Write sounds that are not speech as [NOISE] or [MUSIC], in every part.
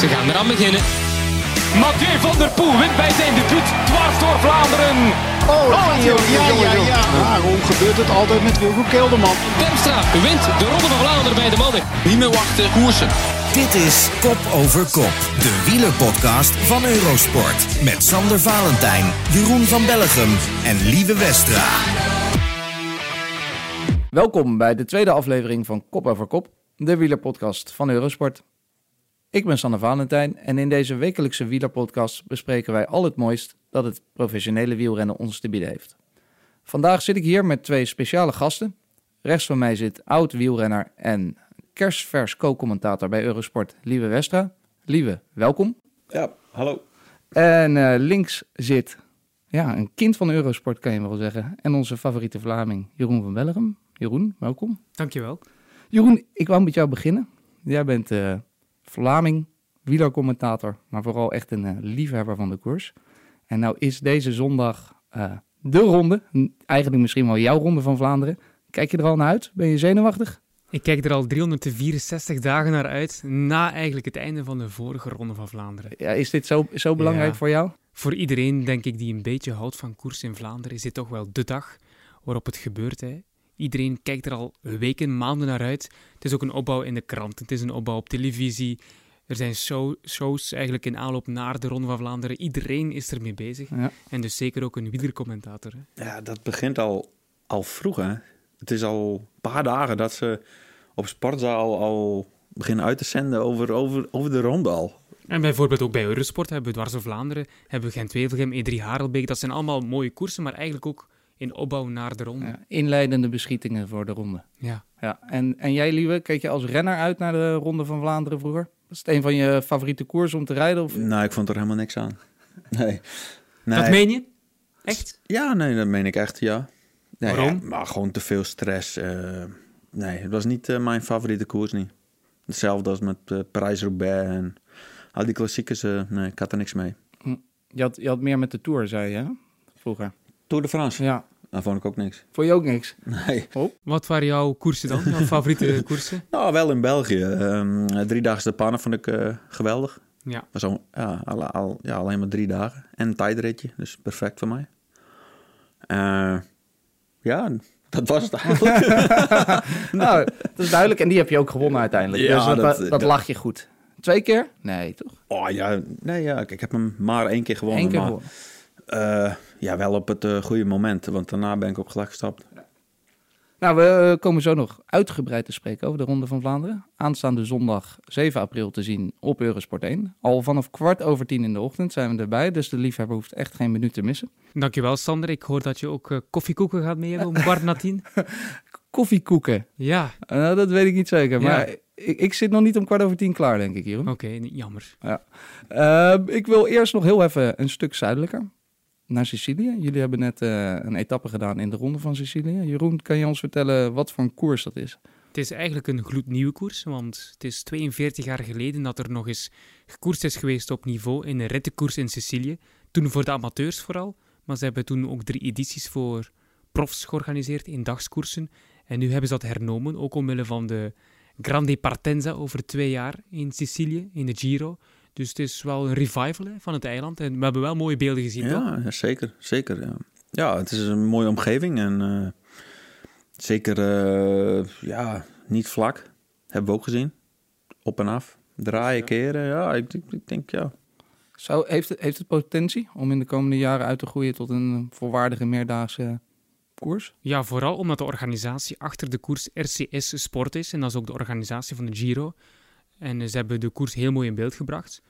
Ze gaan eraan beginnen. Mathieu van der Poel wint bij zijn debuut dwars door Vlaanderen. Oh, ja, ja, ja, ja. Waarom gebeurt het altijd met Wilco Kelderman? Temstra wint de Ronde van Vlaanderen bij de mannen. Niet meer wachten, koersen. Dit is Kop over Kop, de wielerpodcast van Eurosport. Met Sander Valentijn, Jeroen van Bellegem en Lieve Westra. Welkom bij de tweede aflevering van Kop over Kop, de wielerpodcast van Eurosport. Ik ben Sander Valentijn en in deze wekelijkse wielerpodcast bespreken wij al het mooist dat het professionele wielrennen ons te bieden heeft. Vandaag zit ik hier met twee speciale gasten. Rechts van mij zit oud wielrenner en kerstvers co-commentator bij Eurosport, Lieve Westra. Lieve, welkom. Ja, hallo. En eh, links zit ja, een kind van Eurosport, kan je wel zeggen. En onze favoriete Vlaming, Jeroen van Bellegem. Jeroen, welkom. Dankjewel. Jeroen, ik wou met jou beginnen. Jij bent uh, Vlaming, wielercommentator, maar vooral echt een uh, liefhebber van de koers. En nou is deze zondag uh, de ronde, eigenlijk misschien wel jouw ronde van Vlaanderen. Kijk je er al naar uit? Ben je zenuwachtig? Ik kijk er al 364 dagen naar uit, na eigenlijk het einde van de vorige ronde van Vlaanderen. Ja, is dit zo, zo belangrijk Ja. voor jou? Voor iedereen, denk ik, die een beetje houdt van koers in Vlaanderen, is dit toch wel de dag waarop het gebeurt. Hè. Iedereen kijkt er al weken, maanden naar uit. Het is ook een opbouw in de krant, het is een opbouw op televisie. Er zijn show, shows eigenlijk in aanloop naar de Ronde van Vlaanderen. Iedereen is ermee bezig. Ja. En dus zeker ook een wielercommentator. Hè. Ja, dat begint al, al vroeg, hè. Het is al een paar dagen dat ze op Sportzaal al beginnen uit te zenden over, over, over de ronde al. En bijvoorbeeld ook bij Eurosport hebben we Dwars door Vlaanderen, hebben we Gent-Wevelgem, E3 Harelbeek. Dat zijn allemaal mooie koersen, maar eigenlijk ook in opbouw naar de ronde. Ja, inleidende beschietingen voor de ronde. Ja. Ja, en, en jij, Lieve, keek je als renner uit naar de ronde van Vlaanderen vroeger? Was het een van je favoriete koersen om te rijden? Of? Nou, ik vond er helemaal niks aan. Nee. [LAUGHS] nee. Dat meen je? Echt? Ja, nee, dat meen ik echt, ja. Nee, Waarom? ja, maar gewoon te veel stress. eh, nee, het was niet eh, mijn favoriete koers, niet. Hetzelfde als met eh, Parijs-Roubaix en al die klassiekers. nee, ik had er niks mee. Je had, je had meer met de Tour, zei je, hè? vroeger. Tour de France, Ja, daar vond ik ook niks. vond je ook niks? Nee. Wat waren jouw koersen dan? Jouw [LAUGHS] favoriete koersen? Nou, wel in België. Ehm driedaagse de pannen vond ik eh, geweldig. Ja. Was al, ja, al, al- ja, alleen maar drie dagen. En een tijdritje, dus perfect voor mij. Eh, ja, dat was het eigenlijk. [LAUGHS] nou, dat is duidelijk. En die heb je ook gewonnen uiteindelijk. Ja, dus dat, dat- dat, dat- lag je goed. Twee keer? Nee, toch? oh ja, nee, ja, ik, ik heb hem maar één keer gewonnen. Eén keer maar, gewonnen. Eh, ja, wel op het eh, goede moment, want daarna ben ik ook gelijk gestapt. Nou, we eh, komen zo nog uitgebreid te spreken over de Ronde van Vlaanderen. Aanstaande zondag 7 april te zien op Eurosport 1. Al vanaf kwart over tien in de ochtend zijn we erbij. Dus de liefhebber hoeft echt geen minuut te missen. Dankjewel Sander. Ik hoor dat je ook koffiekoeken gaat mee hebben om kwart na tien. [LAUGHS] Koffiekoeken. Ja, Eh, dat weet ik niet zeker. Ja. Maar ik, ik zit nog niet om kwart over tien klaar, denk ik, Jeroen. oké, jammer. Eh, ik wil eerst nog heel even een stuk zuidelijker. Naar Sicilië. Jullie hebben net eh, een etappe gedaan in de Ronde van Sicilië. Jeroen, kan je ons vertellen wat voor een koers dat is? Het is eigenlijk een gloednieuwe koers, want het is 42 jaar geleden dat er nog eens gekoerst is geweest op niveau in een rittenkoers in Sicilië. Toen voor de amateurs vooral, maar ze hebben toen ook drie edities voor profs georganiseerd in dagskoersen. En nu hebben ze dat hernomen, ook omwille van de Grande Partenza over twee jaar in Sicilië, in de Giro. Dus het is wel een revival hè, van het eiland. En we hebben wel mooie beelden gezien, toch? Ja, ja, zeker, zeker. Ja. ja, het is een mooie omgeving en eh, zeker, eh, ja, niet vlak. Hebben we ook gezien. Op en af. Draaien, keren. Ja, ik, ik, ik denk ja. Zou, heeft, het, heeft het potentie om in de komende jaren uit te groeien tot een volwaardige meerdaagse koers? Ja, vooral omdat de organisatie achter de koers RCS Sport is. En dat is ook de organisatie van de Giro. En eh, ze hebben de koers heel mooi in beeld gebracht.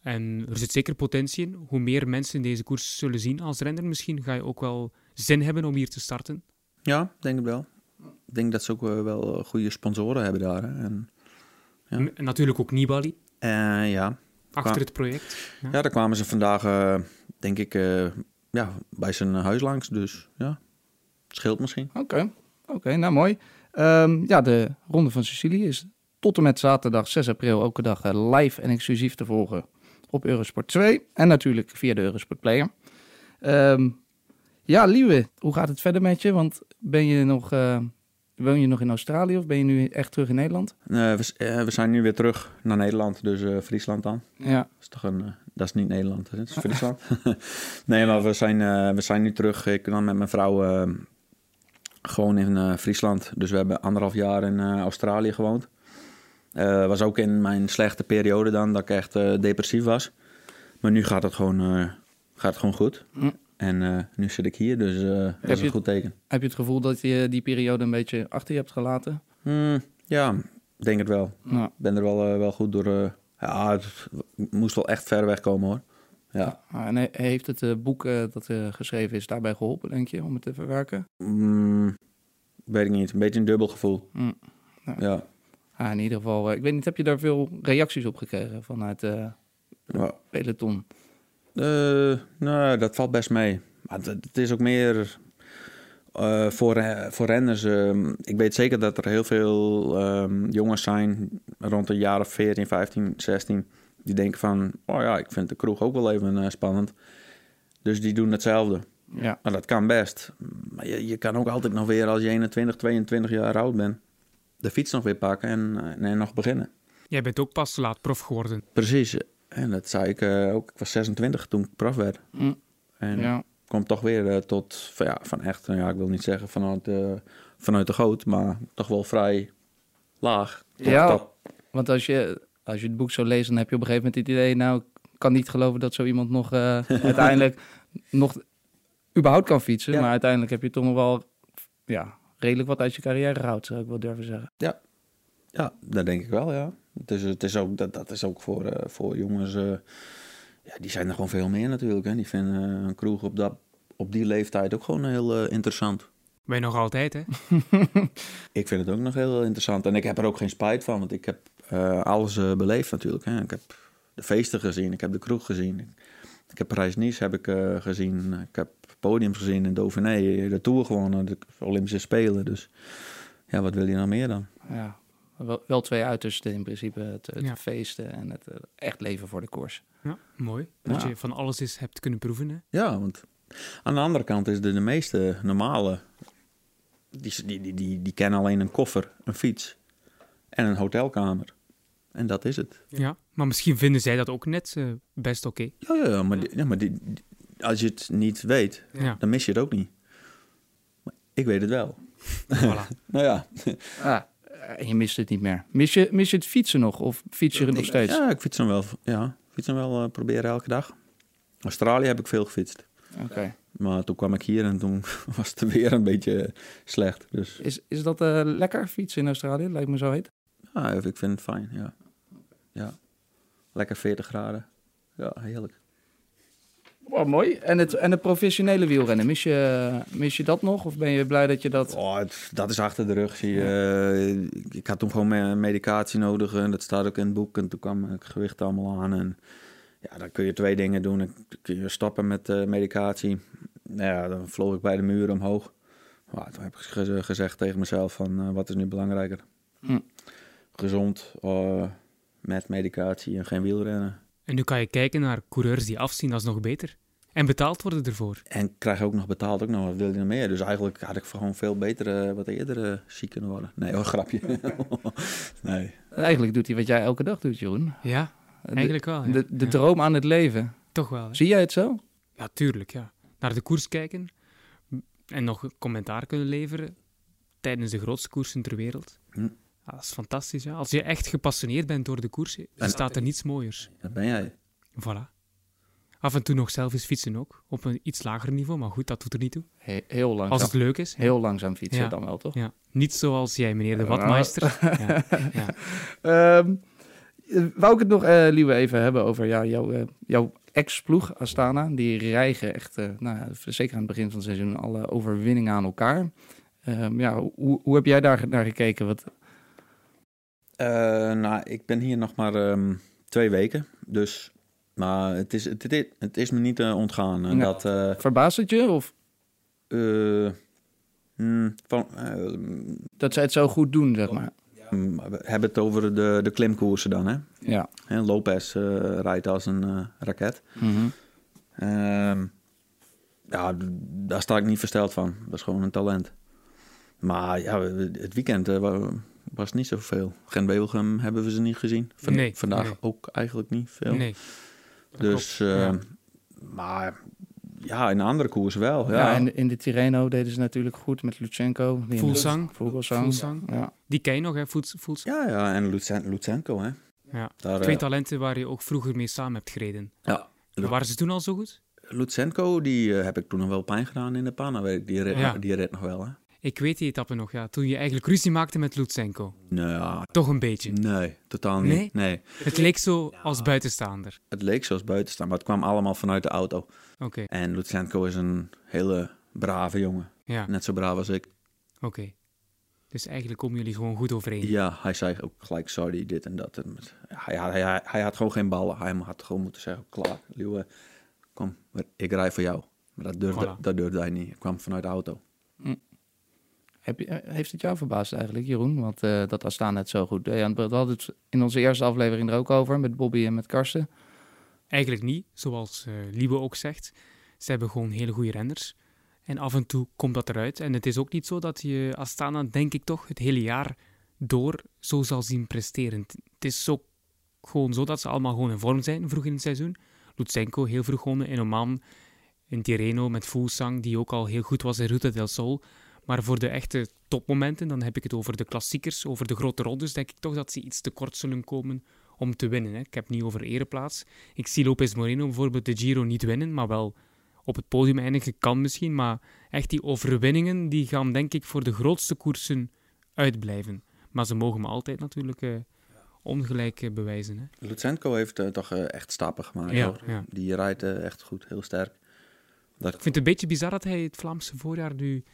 En er zit zeker potentie in. Hoe meer mensen deze koers zullen zien als renner, misschien ga je ook wel zin hebben om hier te starten. Ja, denk ik wel. Ik denk dat ze ook eh, wel goede sponsoren hebben daar. hè. En, Ja. En natuurlijk ook Nibali eh, ja. achter het project. Ja. ja, daar kwamen ze vandaag, eh, denk ik, eh, ja, bij zijn huis langs. Dus ja, scheelt misschien. Oké, oké, nou mooi. Ehm, ja, de Ronde van Sicilië is tot en met zaterdag 6 april elke dag eh, live en exclusief te volgen op Eurosport 2. En natuurlijk via de Eurosport Player. Ehm, ja, Lieve, hoe gaat het verder met je? Want ben je nog eh, woon je nog in Australië of ben je nu echt terug in Nederland? Eh, we, zijn nu weer terug naar Nederland, dus Friesland dan. Ja. Dat is toch een, dat is niet Nederland, hè? dat is Friesland. [LAUGHS] nee, maar we zijn, we zijn nu terug. Ik dan met mijn vrouw gewoon in Friesland. Dus we hebben anderhalf jaar in Australië gewoond. Eh was ook in mijn slechte periode dan, dat ik echt eh, depressief was. Maar nu gaat het gewoon, eh, gaat het gewoon goed. Hm. En nu zit ik hier, dus dat is een goed teken. Heb je het gevoel dat je die periode een beetje achter je hebt gelaten? Hmm, ja, denk het wel. Ik ben er wel, wel goed door. ja, het moest wel echt ver weg komen hoor. Ja. en he- heeft het boek dat geschreven is daarbij geholpen, denk je, om het te verwerken? Mm, weet ik niet. Een beetje een dubbel gevoel. Mm, ja. Ja. Ah, in ieder geval, eh, ik weet niet, heb je daar veel reacties op gekregen vanuit eh ja. peloton? Eh, nou, dat valt best mee. Maar het, is ook meer voor, voor renners. ehm, ik weet zeker dat er heel veel ehm, jongens zijn rond de jaren 14, 15, 16. Die denken van, oh ja, ik vind de kroeg ook wel even spannend. Dus die doen hetzelfde. Ja, Maar dat kan best. Maar je, je kan ook altijd nog weer als je 21, 22 jaar oud bent... de fiets nog weer pakken en, eh, en nog beginnen. Jij bent ook pas te laat prof geworden. Precies. En dat zei ik eh, ook. Ik was 26 toen ik prof werd. Mm, En ja. kwam toch weer eh, tot, van, ja, van echt, nou ja, ik wil niet zeggen vanuit, de vanuit de goot, maar toch wel vrij laag. Tot- Ja. tot- want als je, als je het boek zo leest, dan heb je op een gegeven moment het idee... nou, ik kan niet geloven dat zo iemand nog eh, [LAUGHS] uiteindelijk nog überhaupt kan fietsen. Ja. Maar uiteindelijk heb je toch nog wel ja, redelijk wat uit je carrière gehaald, zou ik wel durven zeggen. ja, dat denk ik wel, ja. Dus het is ook, dat, dat is ook voor, eh, voor jongens, eh, ja, die zijn er gewoon veel meer natuurlijk. Hè. Die vinden eh, een kroeg op, dat, op die leeftijd ook gewoon heel interessant. Wij nog altijd, hè? [LAUGHS] Ik vind het ook nog heel interessant. En ik heb er ook geen spijt van, want ik heb eh, alles beleefd natuurlijk. Hè. Ik heb de feesten gezien, ik heb de kroeg gezien. Ik, heb Parijs-Nice heb ik, eh, gezien. Ik heb podiums gezien in Dauphiné, de Tour gewonnen, de Olympische Spelen. Dus ja, wat wil je nou meer dan? Ja, wel, wel twee uitersten in principe. Het, het Ja. feesten en het eh, echt leven voor de koers. Ja, mooi. Dat Ja. je van alles eens hebt kunnen proeven, hè? Ja, want aan de andere kant is de, de meeste normale... Die, die, die, die, die kennen alleen een koffer, een fiets en een hotelkamer. En dat is het. Ja. Maar misschien vinden zij dat ook net eh, best oké. Ja, ja, ja, maar, die- ja, maar die, die- als je het niet weet, Ja. dan mis je het ook niet. Maar ik weet het wel. Voilà. [LAUGHS] Nou ja. Ah, en je mist het niet meer. Mis je, mis je het fietsen nog? Of fiets je er nog steeds? Ja, ik fiets hem wel. Ja, fiets hem wel eh, proberen elke dag. Australië heb ik veel gefietst. Oké. Maar toen kwam ik hier en toen [LAUGHS] was het weer een beetje slecht. Dus Is, is dat eh, lekker fietsen in Australië? Lijkt me zo heet. ja, ik vind het fijn, ja. Ja, lekker 40 graden. Ja, heerlijk. Oh, mooi. En het, en het professionele wielrennen, mis je, mis je dat nog? Of ben je blij dat je dat... Oh, het- dat is achter de rug. Zie je. Ik- had toen gewoon me- medicatie nodig en dat staat ook in het boek. En toen kwam het gewicht allemaal aan. En ja, dan kun je twee dingen doen. Dan kun je stoppen met eh, medicatie. Nou ja, dan vloog ik bij de muur omhoog. Maar toen heb ik ge- gezegd tegen mezelf van eh, wat is nu belangrijker? Hm. Gezond eh, met medicatie en geen wielrennen. En nu kan je kijken naar coureurs die afzien, dat is nog beter. En betaald worden ervoor. En krijg ook nog betaald, ook nog wat wil je nog meer. Dus eigenlijk had ik gewoon veel beter, wat eerder eh, ziek kunnen worden. Nee hoor, [LAUGHS] grapje. [LAUGHS] nee. Eigenlijk doet hij wat jij elke dag doet, Jeroen. Ja, De- eigenlijk wel. ja. De, de Ja. droom aan het leven. Toch wel. hè? Zie jij het zo? Ja, tuurlijk, ja. Naar de koers kijken en nog commentaar kunnen leveren tijdens de grootste koersen ter wereld. Hm. Ja, dat is fantastisch. Ja. Als je echt gepassioneerd bent door de koers, En- staat er niets mooiers. Dat ben jij. Voilà. Af en toe nog zelf eens fietsen ook, op een iets lager niveau, maar goed, dat doet er niet toe. He- heel langzaam. Als het leuk is. Heel langzaam fietsen Ja. dan wel, toch? Ja. Niet zoals jij, meneer de. Watmeister. [LAUGHS] Ja. Ja. Ehm, eh, wou ik het nog, eh Liewe, even hebben over ja, jouw, eh, jouw ex-ploeg, Astana. Die rijgen echt, eh, nou, ja, zeker aan het begin van het seizoen, alle overwinningen aan elkaar. Ehm, ja, hoe, hoe heb jij daar naar gekeken? Wat, Eh, nou, ik ben hier nog maar ehm, twee weken. Dus, maar het is, het, het, het is me niet eh, ontgaan. eh, Ja. Dat, eh, verbaast het je? Of hmm, van, dat zij het zo goed doen, zeg maar? we hebben het over de, de klimkoersen dan, hè? Ja. Hè, Lopez rijdt als een raket. Mhm. Ehm, ja, daar sta ik niet versteld van. Dat is gewoon een talent. Maar ja, het weekend was niet zoveel. Gent-Wevelgem hebben we ze niet gezien. Van- Nee, vandaag nee. ook eigenlijk niet veel. Nee. Dus, klopt, ja. eh, maar ja, in andere koers wel. Ja, Ja, en in de Tirreno deden ze natuurlijk goed met Lutsenko. Fuglsang. Fuglsang. Ja. Die ken je nog, hè? Voets. ja, ja, en Lutsen- Lutsenko, hè. Ja. Daar, Twee eh, talenten waar je ook vroeger mee samen hebt gereden. ja. Waren ze toen al zo goed? Lutsenko, die eh, heb ik toen nog wel pijn gedaan in de ik. Die rit, Ja. die rit nog wel, hè. Ik weet die etappe nog, ja. Toen je eigenlijk ruzie maakte met Lutsenko. Nou ja, Toch een beetje. nee, totaal niet. Nee? nee. Het leek zo als buitenstaander. Het leek zoals buiten staan, maar het kwam allemaal vanuit de auto. Oké, En Lutsenko is een hele brave jongen. ja, Net zo braaf als ik. oké. Dus eigenlijk komen jullie gewoon goed overeen. Ja, hij zei ook gelijk sorry, dit en dat. Hij, hij, hij, hij had gewoon geen ballen. Hij had gewoon moeten zeggen, klaar, Liewe, kom, ik rij voor jou. Maar dat durfde, Voilà. dat durfde hij niet. Ik kwam vanuit de auto. Heb je, eh, heeft het jou verbaasd eigenlijk, Jeroen? Want eh, dat Astana het zo goed deed. We hadden het in onze eerste aflevering er ook over, met Bobby en met Karsten. Eigenlijk niet, zoals eh Liebe ook zegt. Ze hebben gewoon hele goede renners. En af en toe komt dat eruit. En het is ook niet zo dat je Astana, denk ik toch, het hele jaar door zo zal zien presteren. Het is ook gewoon zo dat ze allemaal gewoon in vorm zijn vroeg in het seizoen. Lutsenko heel vroeg gewonnen in Oman. In Tirreno met Fuglsang, die ook al heel goed was in Ruta del Sol. Maar voor de echte topmomenten, dan heb ik het over de klassiekers, over de grote rondes, denk ik toch dat ze iets te kort zullen komen om te winnen. Hè. Ik heb het niet over ereplaats. Ik zie Lopez Moreno bijvoorbeeld de Giro niet winnen, maar wel op het podium eindigen kan misschien. Maar echt die overwinningen, die gaan denk ik voor de grootste koersen uitblijven. Maar ze mogen me altijd natuurlijk eh, ongelijk eh, bewijzen. Hè. Lutsenko heeft eh, toch echt stappen gemaakt. Ja, hoor. ja. Die rijdt echt goed, heel sterk. Dat, Ik vind het een beetje bizar dat hij het Vlaamse voorjaar nu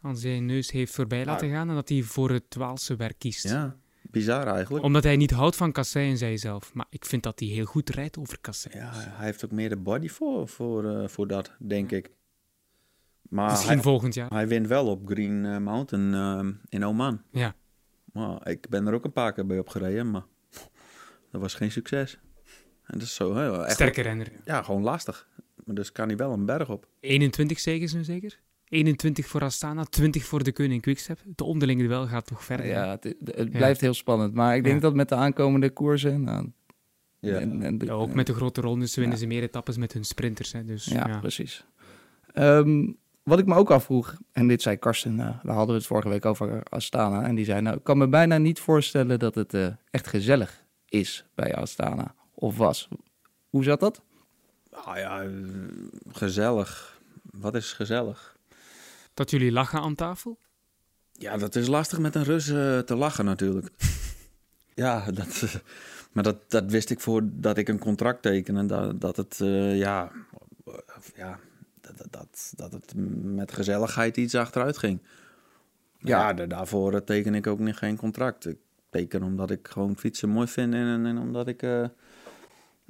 aan zijn neus heeft voorbij laten gaan en dat hij voor het Waalse werk kiest. ja, bizar eigenlijk. Omdat hij niet houdt van Kasseien, zei hij zelf. Maar ik vind dat hij heel goed rijdt over Kasseien. Ja, hij heeft ook meer de body voor, voor, eh, voor dat, denk ik. Maar Misschien hij, volgend jaar. hij wint wel op Green eh, Mountain eh, in Oman. Ja. Maar ik ben er ook een paar keer bij opgereden, maar [LAUGHS] dat was geen succes. En dat is zo, hè, echt, Sterke renner. Ja, gewoon lastig. Maar dus kan hij wel een berg op. 21 zeggen ze zeker? 21 voor Astana, 20 voor de Koning Quickstep. De onderlinge duel gaat toch verder. Ja, het, het blijft heel spannend. Maar ik denk Ja. dat met de aankomende koersen... Nou, Ja. en, en de- Ja, ook met de grote rondes winnen Ja. ze meer etappes met hun sprinters. Hè. Dus, Ja, ja. precies. Ehm, wat ik me ook afvroeg, en dit zei Karsten, nou, daar hadden we het vorige week over Astana. En die zei, nou, ik kan me bijna niet voorstellen dat het eh, echt gezellig is bij Astana. Of was. Hoe zat dat? Ah ja, eh, gezellig. Wat is gezellig? Dat jullie lachen aan tafel? Ja, dat is lastig met een Rus eh, te lachen natuurlijk. [LAUGHS] ja, dat, eh, maar dat, dat wist ik voordat ik een contract tekende. Dat, dat het, eh, ja, ja dat, dat, dat, het met gezelligheid iets achteruit ging. Ja. Ja, da- daarvoor teken ik ook niet geen contract. Ik teken omdat ik gewoon fietsen mooi vind en, en omdat ik...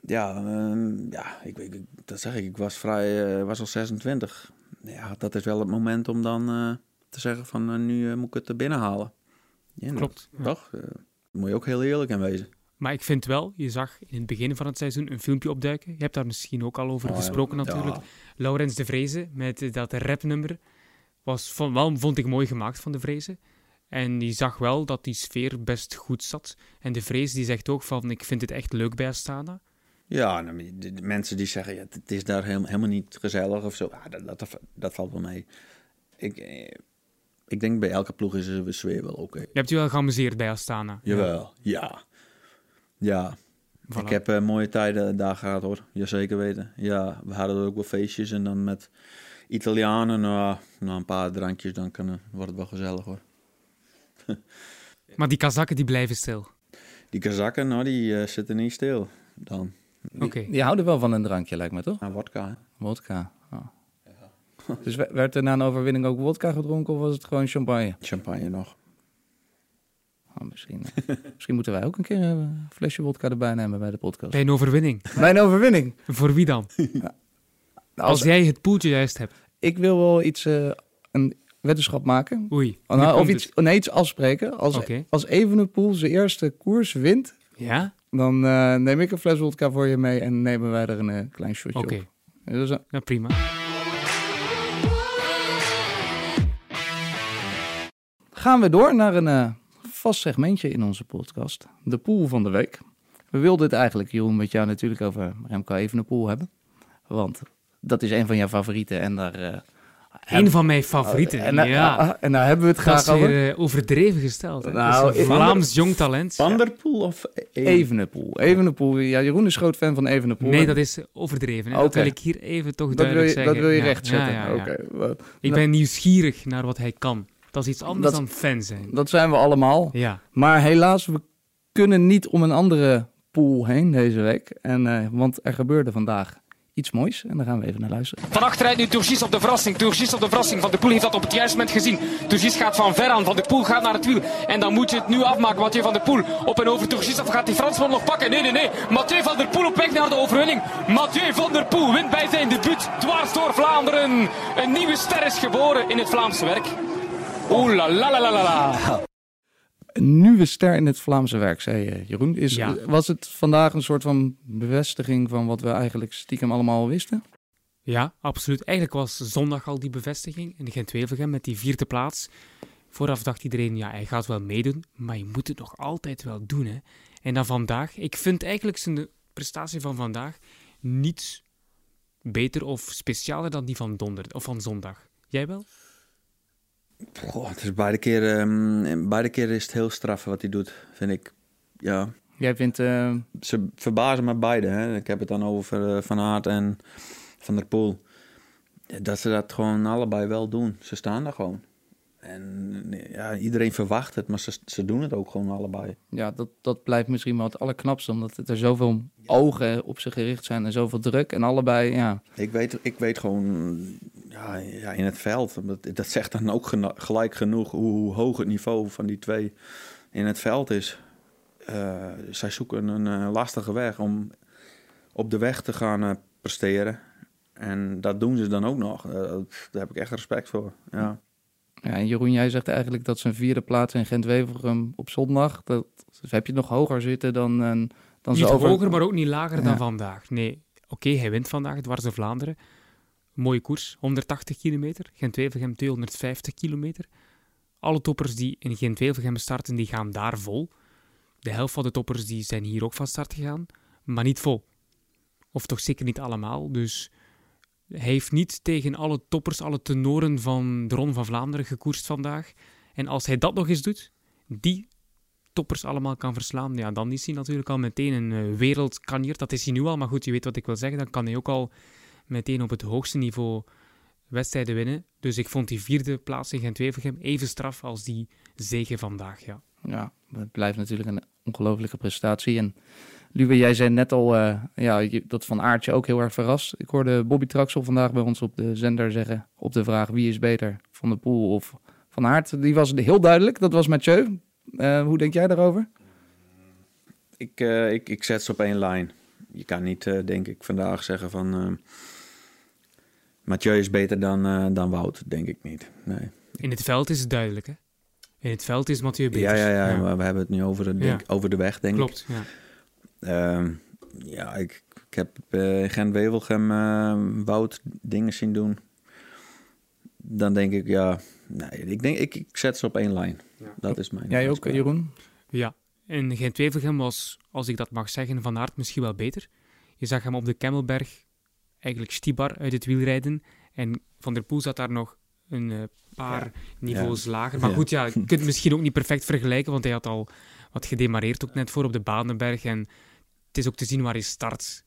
ja, ehm, ja ik, ik, dat zeg ik. Ik was vrij, was al 26. Ja, dat is wel het moment om dan eh, te zeggen van eh, nu eh, moet ik het er binnen halen. Ja, Klopt, dat- ja. Toch? Moet je ook heel eerlijk in wezen. Maar ik vind wel, je zag in het begin van het seizoen een filmpje opduiken. Je hebt daar misschien ook al over Oh, ja. gesproken natuurlijk. Laurens de Vreese met dat rapnummer was van, wel, vond ik mooi gemaakt van de Vreese. En je zag wel dat die sfeer best goed zat. En de Vreese die zegt ook van, ik vind het echt leuk bij Astana. Ja, nou, maar de, de mensen die zeggen, ja, het is daar helemaal, helemaal niet gezellig of zo. Ja, dat, dat, dat valt wel mee. Ik, eh, ik denk bij elke ploeg is de sfeer wel oké. Je hebt je wel geamuseerd bij Astana. Jawel, ja. Ja, Voilà. ik heb eh, mooie tijden daar gehad hoor. Jazeker weten. Ja, we hadden ook wel feestjes en dan met Italianen, nou, na een paar drankjes, dan kan, wordt het wel gezellig hoor. [LAUGHS] Maar die Kazakken die blijven stil. Die Kazakken, nou, die eh, zitten niet stil dan. Oké. Die houden wel van een drankje, lijkt me toch? Nou, wodka, hè? Wodka. Oh. Dus we- werd er na een overwinning ook wodka gedronken of was het gewoon champagne? Champagne nog. Oh, misschien, eh, [LAUGHS] misschien moeten wij ook een keer een flesje wodka erbij nemen bij de podcast. Bij een overwinning. Mijn overwinning. Voor wie dan? Als Als, jij het poeltje juist hebt. ik wil wel iets, eh, een weddenschap maken. Oei. Oh, nou, of iets, nee, iets afspreken. Als, Oké. als Evenepoel zijn eerste koers wint, Ja? Dan eh, neem ik een fles wodka voor je mee en nemen wij er een eh, klein shotje Oké. op. Dus, eh, Nou, prima. gaan we door naar een eh, vast segmentje in onze podcast. De pool van de week. We wilden het eigenlijk, Jeroen, met jou natuurlijk over Remco Evenepoel hebben. Want dat is een van jouw favorieten en daar... eh, Een van mijn favorieten. en, daar- ja. ah, en daar hebben we het dat is graag over. weer eh, overdreven gesteld. hè. Nou, Dat is een ik- Vlaams jong talent. Van der Poel of E- Evenepoel. Evenepoel. Ja, Jeroen is groot fan van Evenepoel. Nee, dat is overdreven. Hè. Oké. Dat wil ik hier even toch dat duidelijk je, zeggen. dat wil je Ja, rechtzetten. ja, ja, ja. Oké. Wat- Ik Nou, ben nieuwsgierig naar wat hij kan. Dat is iets anders Dat- dan fan zijn. Dat zijn we allemaal. Ja. Maar helaas, we kunnen niet om een andere pool heen deze week. En, eh, want er gebeurde vandaag iets moois. En daar gaan we even naar luisteren. Van achteruit nu Turgis op de verrassing. Turgis op de verrassing. Van de Poel heeft dat op het juiste moment gezien. Turgis gaat van ver aan. Van de Poel gaat naar het wiel. En dan moet je het nu afmaken. Mathieu van der Poel op en over Turgis. Of gaat die Fransman nog pakken? Nee, nee, nee. Mathieu van der Poel op weg naar de overwinning. Mathieu van der Poel wint bij zijn debuut. Dwars door Vlaanderen. Een nieuwe ster is geboren in het Vlaamse werk. Oeh la la la la la. Een nieuwe ster in het Vlaamse werk, zei eh, Jeroen. Is, Ja. Was het vandaag een soort van bevestiging van wat we eigenlijk stiekem allemaal al wisten? Ja, absoluut. Eigenlijk was zondag al die bevestiging in de Gent-Wevelgem met die vierde plaats. Vooraf dacht iedereen, ja, hij gaat wel meedoen, maar je moet het nog altijd wel doen. Hè. En dan vandaag, ik vind eigenlijk zijn prestatie van vandaag niet beter of specialer dan die van donderdag of van zondag. Jij wel? Goh, het is beide keer, ehm, beide keer is het heel straf wat hij doet, vind ik. Ja, Jij vindt... eh, ze verbazen me beide. Hè. Ik heb het dan over eh, Van Aert en Van der Poel. Dat ze dat gewoon allebei wel doen. Ze staan daar gewoon. En ja, iedereen verwacht het, maar ze, ze doen het ook gewoon allebei. ja, dat, dat blijft misschien wel het allerknapste. Omdat er zoveel ogen op ze gericht zijn en zoveel druk. En allebei, ja... Ik weet, ik weet gewoon, ja, ja, in het veld, dat, dat zegt dan ook gelijk genoeg hoe, hoe hoog het niveau van die twee in het veld is. Eh, zij zoeken een eh, lastige weg om op de weg te gaan eh, presteren. En dat doen ze dan ook nog. Eh, daar heb ik echt respect voor. Ja. Ja, en Jeroen, jij zegt eigenlijk dat zijn vierde plaats in Gent-Wevelgem op zondag... Dat, dus heb je het nog hoger zitten dan, dan Niet ze over... hoger, maar ook niet lager Ja. dan vandaag. Nee, oké, hij wint vandaag dwars door Vlaanderen. Mooie koers, 180 kilometer. Gent-Wevelgem 250 kilometer. Alle toppers die in Gent-Wevelgem starten, die gaan daar vol. De helft van de toppers die zijn hier ook van start gegaan, maar niet vol. Of toch zeker niet allemaal. Dus hij heeft niet tegen alle toppers, alle tenoren van de Ron van Vlaanderen gekoerst vandaag. En als hij dat nog eens doet, die toppers allemaal kan verslaan, ja, dan is hij natuurlijk al meteen een eh, wereldkanjer. Dat is hij nu al, maar goed, je weet wat ik wil zeggen. Dan kan hij ook al meteen op het hoogste niveau wedstrijden winnen. Dus ik vond die vierde plaats in Gent-Wevelgem even straf als die zege vandaag, ja. Ja, het blijft natuurlijk een ongelofelijke prestatie. En Lube, jij zei net al eh, ja, dat Van Aertje ook heel erg verrast. Ik hoorde Bobby Traxel vandaag bij ons op de zender zeggen op de vraag wie is beter, Van der Poel of Van Aert. Die was heel duidelijk, dat was Mathieu. Eh, hoe denk jij daarover? Ik, eh, ik, ik zet ze op één lijn. Je kan niet, denk ik, vandaag zeggen van... Mathieu is beter dan, eh, dan Wout, denk ik niet. Nee. In het veld is het duidelijk, hè. In het veld is Mathieu beter. Ja, ja, ja, maar we hebben het nu over de, denk, over de weg, denk ik. Klopt, ja. Ehm, ja, ik, ik heb eh, in Gent-Wevelgem eh, Wout dingen zien doen. Dan denk ik, ja... Nee, ik, denk, ik, ik zet ze op één lijn. Dat is mijn... Jij ook. Jeroen? Ja, en Gent-Wevelgem was, als ik dat mag zeggen, Van Aert misschien wel beter. Je zag hem op de Kemmelberg eigenlijk stibar uit het wiel rijden. En Van der Poel zat daar nog een eh, paar niveaus lager. Maar Ja. goed, ja, [LAUGHS] je kunt het misschien ook niet perfect vergelijken, want hij had al wat gedemareerd ook net voor op de Banenberg. En het is ook te zien waar hij start.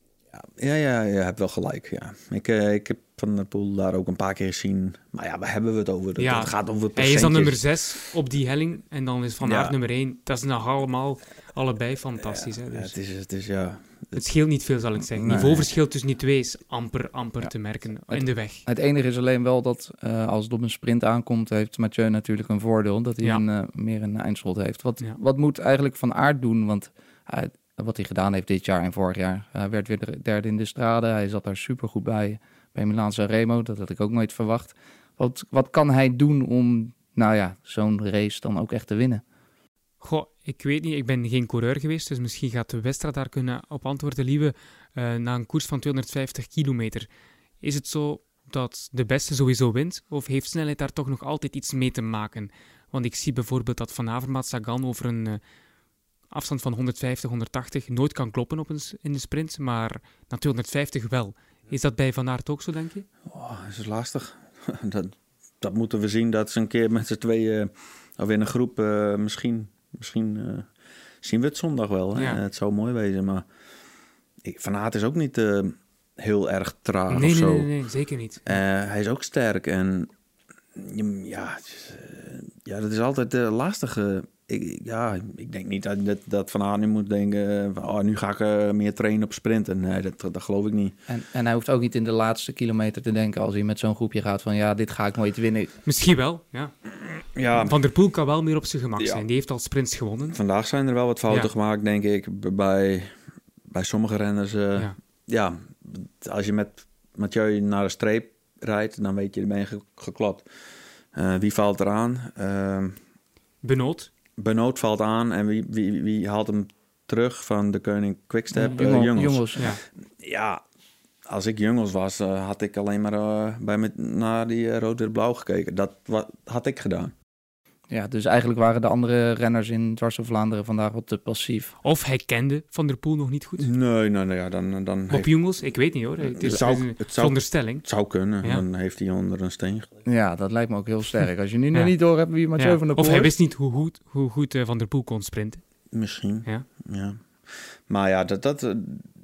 Ja, ja, je hebt wel gelijk. Ja. Ik, eh, ik heb Van der Poel daar ook een paar keer gezien. Maar ja, waar hebben we het over? Ja, het gaat over Hij is dan nummer procentjes. 6 op die helling en dan is Van Ja. Aert nummer 1. Dat is nog allemaal allebei fantastisch. hè, Ja, dus. het, is, het is, ja... Het scheelt niet veel, zal ik zeggen. Nee. Niveauverschil tussen die twee is amper, amper Ja. te merken Het- in de weg. Het enige is alleen wel dat eh, als het op een sprint aankomt, heeft Mathieu natuurlijk een voordeel. Dat hij Ja. een, eh, meer een eindslot heeft. Wat, Ja. wat moet eigenlijk Van Aert doen? Want wat hij gedaan heeft dit jaar en vorig jaar. Hij werd weer de derde in de strade. Hij zat daar super goed bij. Bij Milaan Remo. Dat had ik ook nooit verwacht. Wat, wat kan hij doen om nou ja, zo'n race dan ook echt te winnen? Goh, ik weet niet, ik ben geen coureur geweest, dus misschien gaat de Westra daar kunnen op antwoorden. Lieve, eh, na een koers van 250 kilometer, is het zo dat de beste sowieso wint? Of heeft snelheid daar toch nog altijd iets mee te maken? Want ik zie bijvoorbeeld dat Van Avermaat Sagan over een eh, afstand van 150, 180 nooit kan kloppen op een, in de sprint, maar na 250 wel. Is dat bij Van Aert ook zo, denk je? Oh, dat is lastig. [LAUGHS] dat, dat moeten we zien dat ze een keer met z'n tweeën of in een groep eh, misschien, misschien eh, zien we het zondag wel. Hè? Ja. Het zou mooi wezen, maar Van Aert is ook niet eh, heel erg traag nee, of nee, zo. nee, nee, zeker niet. Eh, hij is ook sterk en je- ja, eh, ja, dat is altijd lastig. Ik, ja, ik denk niet dat, dat, dat Van Aert nu moet denken, eh, van, oh, nu ga ik eh, meer trainen op sprinten. Nee, dat, dat geloof ik niet. En, en hij hoeft ook niet in de laatste kilometer te denken als hij met zo'n groepje gaat van ja, dit ga ik nooit winnen. Misschien wel, ja. Ja, Van der Poel kan wel meer op zijn gemak Ja. zijn. Die heeft al sprints gewonnen. vandaag zijn er wel wat fouten Ja. gemaakt, denk ik, bij, bij sommige renners. eh, Ja. ja. als je met Mathieu naar de streep rijdt, dan weet je, dan ben je ge- geklopt. Eh, wie valt eraan? Ehm Benoot. Benoot valt aan en wie, wie, wie haalt hem terug van de Koning Quickstep? Eh, Jonge- Jungels. jongens. Ja. Ja, als ik Jungels was, eh, had ik alleen maar eh, bij me, naar die eh, rood-wit-blauw gekeken. Dat wa- had ik gedaan. Ja, dus eigenlijk waren de andere renners in Dwars door Vlaanderen vandaag wat te passief. Of hij kende Van der Poel nog niet goed. Nee, nee, nee ja, dan, dan Bob heeft, Jungels, ik weet niet hoor. Het is zou- een het zou- veronderstelling. het zou kunnen. Ja. Dan heeft hij onder een steen gelegen. Ja, dat lijkt me ook heel sterk. Als je nu [LAUGHS] nog niet door hebt wie Mathieu Ja. van der Of Poel hij is. wist niet hoe goed, hoe goed eh, Van der Poel kon sprinten. Misschien, Ja. ja. Maar ja, dat, dat, eh,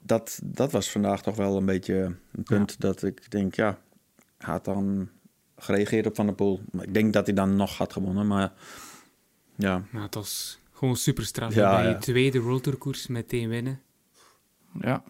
dat, dat was vandaag toch wel een beetje een punt dat ik denk, ja, hij had dan gereageerd op Van der Poel. Maar Ik denk dat hij dan nog had gewonnen, maar ja, Maar het was gewoon super straf. Ja, bij ja. je tweede World Tour koers meteen winnen. Ja,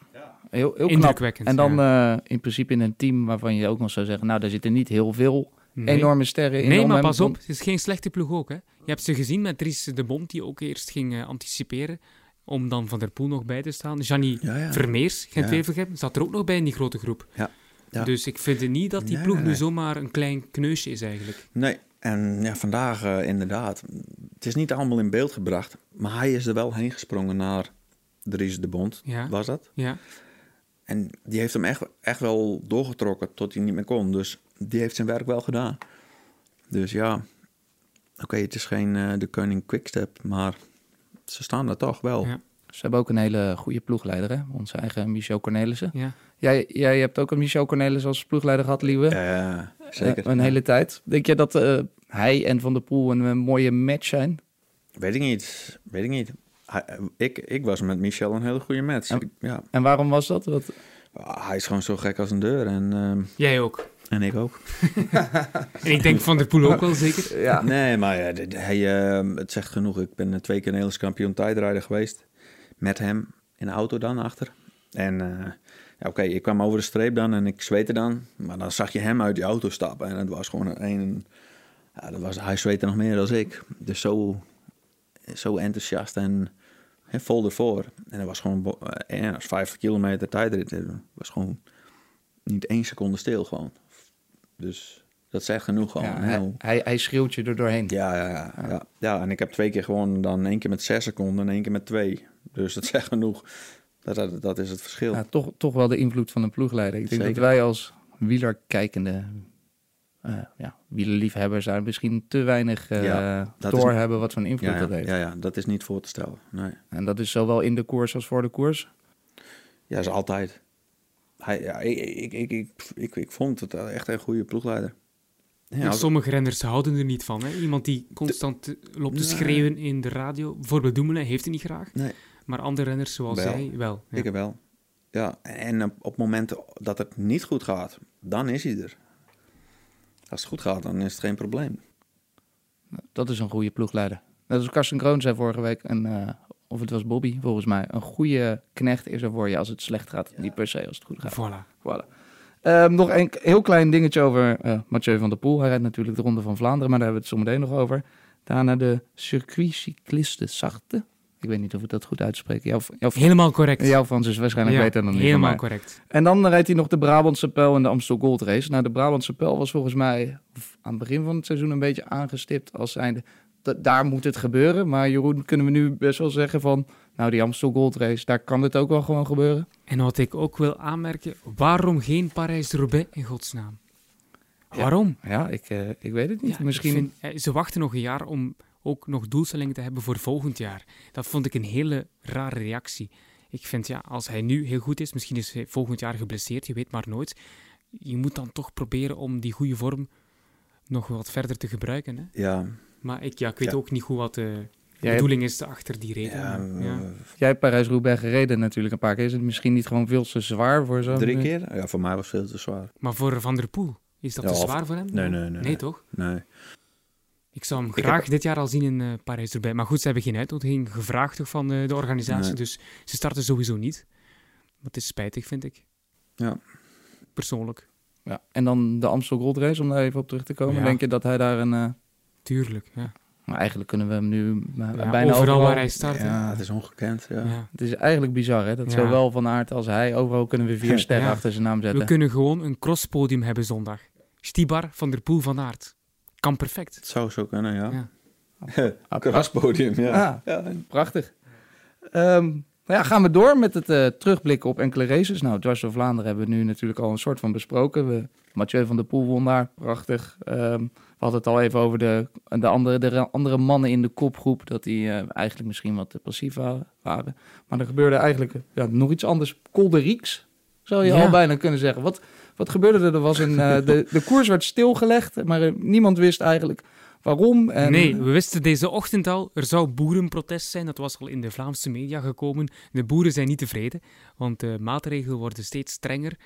heel, heel knap. Indrukwekkend. En dan ja. eh, in principe in een team waarvan je ook nog zou zeggen... nou, daar zitten niet heel veel Nee. enorme sterren in. Nee, maar pas op, het is geen slechte ploeg ook. Hè. Je hebt ze gezien met Dries de Bond, die ook eerst ging eh, anticiperen. Om dan Van der Poel nog bij te staan. Gianni Ja, ja. Vermeers, gent Ja. wevelgem zat er ook nog bij in die grote groep. Ja. Ja. Dus ik vind het niet dat die Nee, ploeg nee, nu nee. zomaar een klein kneusje is eigenlijk. Nee, en ja, vandaag eh, inderdaad. Het is niet allemaal in beeld gebracht, maar hij is er wel heen gesprongen naar Dries de Bond, Ja. was dat? Ja, En die heeft hem echt, echt wel doorgetrokken tot hij niet meer kon. Dus die heeft zijn werk wel gedaan. Dus ja, oké, het is geen eh, de Koning Quickstep, maar ze staan er toch wel. Ja. Ze hebben ook een hele goede ploegleider, hè? Onze eigen Michel Cornelissen. ja. Jij, jij hebt ook een Michel Cornelissen als ploegleider gehad, Liewe. Ja, zeker. Eh, een hele tijd. Denk je dat eh, hij en Van der Poel een, eh, mooie match zijn? Weet ik niet, weet ik niet. Hij, ik, ik was met Michel een hele goede match. Ja. Ik- ja, En waarom was dat? Wat, Ah, hij is gewoon zo gek als een deur en, ehm, Jij ook. en ik ook. [LAUGHS] En ik denk Van der Poel ook wel zeker. ja. Nee, maar ja, hij, eh, het zegt genoeg. Ik ben eh, twee keer Nederlands kampioen tijdrijder geweest. Met hem in de auto dan achter. En eh, ja, oké, ik kwam over de streep dan en ik zweette dan. Maar dan zag je hem uit die auto stappen. En het was gewoon een... ja, dat was, hij zweette nog meer dan ik. Dus zo, zo enthousiast en hè, vol ervoor. En dat was gewoon... eh, ja, dat is 50 kilometer tijdrit. Het was gewoon niet één seconde stil gewoon. Dus dat zegt genoeg gewoon. Ja, hè, hij, hij, schreeuwt je er doorheen. ja, ja, ja, ja. ja, en ik heb twee keer gewonnen. Dan één keer met zes seconden en één keer met twee. Dus dat [LAUGHS] zegt genoeg. Dat, dat, dat is het verschil. Ja, toch, toch wel de invloed van een ploegleider. Ik denk Zeker. dat wij als wielerkijkende eh ja, wielerliefhebbers daar misschien te weinig Ja, dat is- doorhebben wat voor invloed dat ja, heeft. ja, ja, dat is niet voor te stellen. Nee. En dat is zowel in de koers als voor de koers. Ja, is altijd. Hij, ja, ik, ik, ik, ik, ik, ik vond het echt een goede ploegleider. Ja, als- sommige renners houden er niet van. Hè? Iemand die constant eh, loopt te Nee. schreeuwen in de radio. Bijvoorbeeld Dumoulin heeft het niet graag. Nee. Maar andere renners zoals Wel. jij wel. Ja. Ik wel. Ja, en op, momenten dat het niet goed gaat, dan is hij er. Als het goed gaat, dan is het geen probleem. Dat is een goede ploegleider. Dat is Karsten Kroon zei vorige week, en, eh, of het was Bobby volgens mij. Een goede knecht is er voor je als het slecht gaat. Niet per se als het goed gaat. Voilà. Voilà. Ehm, nog een heel klein dingetje over eh, Mathieu van der Poel. Hij rijdt natuurlijk de Ronde van Vlaanderen, maar daar hebben we het zo meteen nog over. Daarna de Circuit Cycliste Sarthe. Ik weet niet of ik dat goed uitspreek. Jouw, jouw, Helemaal correct. jouw Frans is waarschijnlijk Ja, beter dan die van Helemaal correct. En dan rijdt hij nog de Brabantse Pijl en de Amstel Gold Race. Nou, de Brabantse Pijl was volgens mij aan het begin van het seizoen een beetje aangestipt als zijnde... da- daar moet het gebeuren. Maar Jeroen, kunnen we nu best wel zeggen van... Nou, die Amstel Gold Race, daar kan het ook wel gewoon gebeuren. En wat ik ook wil aanmerken, waarom geen Parijs-Roubaix in godsnaam? Waarom? Ja, ik, eh, ik weet het niet. Ja, Misschien... vind- eh, ze wachten nog een jaar om ook nog doelstellingen te hebben voor volgend jaar. Dat vond ik een hele rare reactie. Ik vind, ja, als hij nu heel goed is, misschien is hij volgend jaar geblesseerd, je weet maar nooit. Je moet dan toch proberen om die goede vorm nog wat verder te gebruiken. Hè? Ja, Maar ik, ja, ik weet Ja. ook niet goed wat de Jij hebt, bedoeling is achter die reden. ja, Ja. eh, jij hebt Parijs-Roubaix gereden natuurlijk een paar keer. Is het misschien niet gewoon veel te zwaar voor zo'n... drie keer? Ja, voor mij was het veel te zwaar. Maar voor Van der Poel, is dat Ja, te of- zwaar voor hem? Nee, nee, nee. Nee, toch? Nee. Ik zou hem graag dit jaar al zien in eh Parijs erbij. Maar goed, ze hebben geen uitnodiging gevraagd toch, van eh, de organisatie. Nee. Dus ze starten sowieso niet. Dat is spijtig, vind ik. Ja. Persoonlijk. Ja. En dan de Amstel Gold Race, om daar even op terug te komen. Ja. Denk je dat hij daar een... eh, Tuurlijk, ja. Maar eigenlijk kunnen we hem nu Ja, bijna overal waar hij start. Ja, het is ongekend. Ja. ja. het is eigenlijk bizar, hè? Dat Ja. zowel Van Aert als hij, overal kunnen we vier [LAUGHS] sterren Ja. achter zijn naam zetten. We kunnen gewoon een crosspodium hebben zondag. Stibar, Van der Poel, Van Aert. Kan perfect. Het zou zo kunnen, ja. Ja. [LAUGHS] Kraspodium, ja. Ah, prachtig. Ehm, nou ja, gaan we door met het eh, terugblikken op enkele races. Nou, Dwars door Vlaanderen hebben we nu natuurlijk al een soort van besproken. We, Mathieu van der Poel won daar, prachtig. Ehm, we hadden het al even over de, de, andere, de andere mannen in de kopgroep. Dat die eh, eigenlijk misschien wat te passief wa- waren. Maar er gebeurde eigenlijk eh, ja, nog iets anders. Col de Rieks, zou je Ja. al bijna kunnen zeggen. Wat, wat gebeurde er? Er was een, de, de koers werd stilgelegd, maar niemand wist eigenlijk waarom. Nee, we wisten deze ochtend al, er zou boerenprotest zijn. Dat was al in de Vlaamse media gekomen. De boeren zijn niet tevreden, want de maatregelen worden steeds strenger.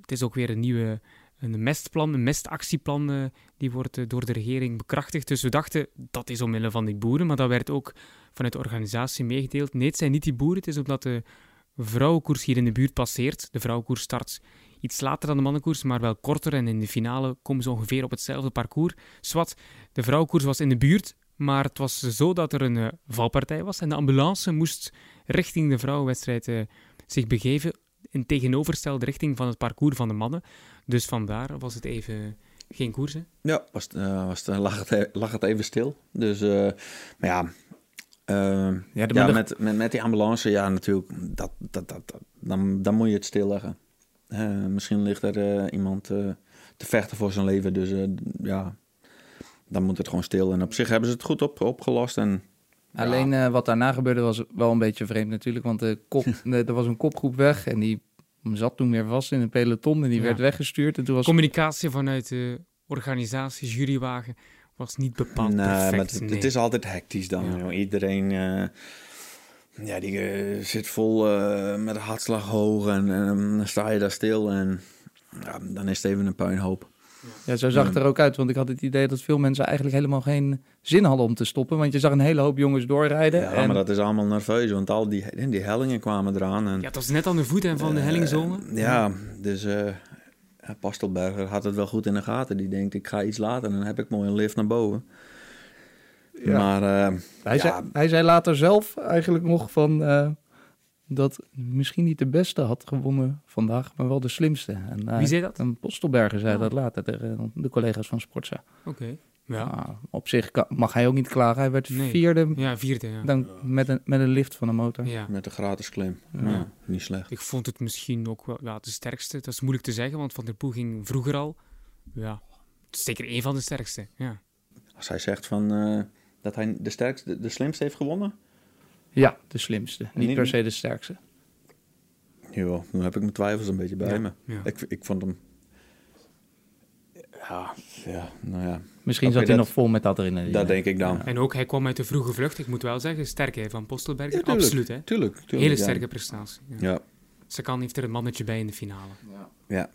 Het is ook weer een nieuwe een mestplan, een mestactieplan, eh, die wordt eh, door de regering bekrachtigd. Dus we dachten, dat is omwille van die boeren, maar dat werd ook vanuit de organisatie meegedeeld. Nee, het zijn niet die boeren, het is omdat de vrouwenkoers hier in de buurt passeert. De vrouwenkoers start iets later dan de mannenkoers, maar wel korter. En in de finale komen ze ongeveer op hetzelfde parcours. Swat, de vrouwenkoers was in de buurt, maar het was zo dat er een eh, valpartij was. En de ambulance moest richting de vrouwenwedstrijd eh, zich begeven, in tegenovergestelde richting van het parcours van de mannen. Dus vandaar was het even geen koers. Hè? Ja, was, het, eh, was het, lag, het, e- lag het even stil. Dus, eh, maar ja, Ja, met, met, met die ambulance, ja, natuurlijk, dat, dat, dat, dat- dan, dan moet je het stilleggen. Eh, misschien ligt er eh, iemand eh, te vechten voor zijn leven, dus eh, ja, dan moet het gewoon stil. En op zich hebben ze het goed op, opgelost. En, Alleen eh, wat daarna gebeurde was wel een beetje vreemd natuurlijk. Want de kop, [LAUGHS] de- er was een kopgroep weg en die zat toen weer vast in een peloton en die Ja. werd weggestuurd. En toen was Communicatie vanuit de organisatie, jurywagen, was niet bepaald nee, perfect. maar het, nee. het is altijd hectisch dan. Ja. Iedereen eh, ja, die, eh, zit vol eh, met de hartslag hoog en, en dan sta je daar stil en ja, dan is het even een puinhoop. ja, zo zag het er ook uit. Want ik had het idee dat veel mensen eigenlijk helemaal geen zin hadden om te stoppen. Want je zag een hele hoop jongens doorrijden. Ja, en, maar dat is allemaal nerveus, want al die, die hellingen kwamen eraan. En, Ja, het was net aan de voet hè, van de eh, hellingzone. ja, dus eh Pastelberger had het wel goed in de gaten. Die denkt, ik ga iets later en dan heb ik mooi een lift naar boven. Ja. Maar eh, hij, ja. zei, hij zei later zelf eigenlijk nog van... eh, dat misschien niet de beste had gewonnen vandaag, maar wel de slimste. En, eh, Wie zei dat? Een Postelberger zei Oh. dat later tegen de collega's van Sportza. Oké. Ja. Ah, op zich kan- mag hij ook niet klagen. Hij werd Nee. vierde ja, vierde. Ja. dan met, een, met een lift van de motor. ja. met de gratis klim. Ja. Ja, niet slecht. Ik vond het misschien ook wel ja, de sterkste. Dat is moeilijk te zeggen, want Van der Poel ging vroeger al. Ja, zeker één van de sterkste. Ja. Als hij zegt van, eh, dat hij de, sterkste, de slimste heeft gewonnen, Ja, de slimste. Niet Niet- per se de sterkste. joh, dan heb ik mijn twijfels een beetje bij Ja, me. ja. Ik, ik vond hem... Ja, ja, nou ja, Misschien zat hij dat- nog vol met adrenaline. dat denk ik dan. En ook, hij kwam uit de vroege vlucht. Ik moet wel zeggen, sterk hè, van tuurlijk, Absoluut, hè. Tuurlijk, tuurlijk. Hele ja. sterke prestatie. Ja. Kan heeft er een mannetje bij in de finale. ja.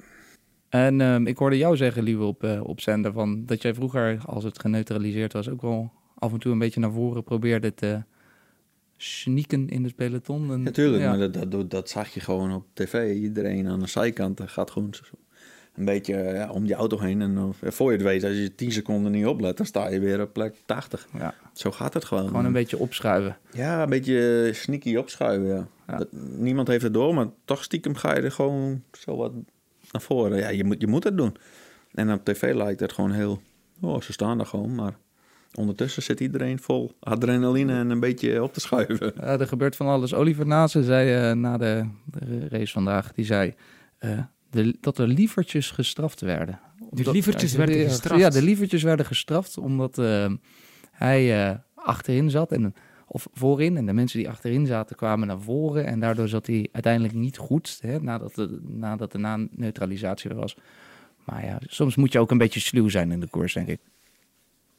En ehm, ik hoorde jou zeggen, Lieve, op, eh, op zender, van dat jij vroeger, als het geneutraliseerd was, ook wel af en toe een beetje naar voren probeerde te sneaken in het peloton. En, Natuurlijk, ja. maar dat, dat, dat zag je gewoon op tv. Iedereen aan de zijkant eh, gaat gewoon een beetje eh, ja, om die auto heen. En eh, voor je het weet, als je 10 seconden niet oplet, dan sta je weer op plek 80. Ja, Zo gaat het gewoon. gewoon een beetje opschuiven. Ja, een beetje sneaky opschuiven. Dat, niemand heeft het door, maar toch stiekem ga je er gewoon zo wat naar voren. Ja, je moet, je moet het doen. En op tv lijkt het gewoon heel... Oh, ze staan daar gewoon, maar ondertussen zit iedereen vol adrenaline en een beetje op te schuiven. Ja, er gebeurt van alles. Oliver Nase zei eh, na de, de race vandaag, die zei... eh, de, dat er lievertjes gestraft werden. Omdat- lievertjes ja, werden gestraft? Ja, de lievertjes werden gestraft omdat eh, hij eh, achterin zat en of voorin en de mensen die achterin zaten kwamen naar voren en daardoor zat hij uiteindelijk niet goed hè, nadat, de, nadat de na-neutralisatie er was. Maar ja, soms moet je ook een beetje sluw zijn in de koers, denk ik.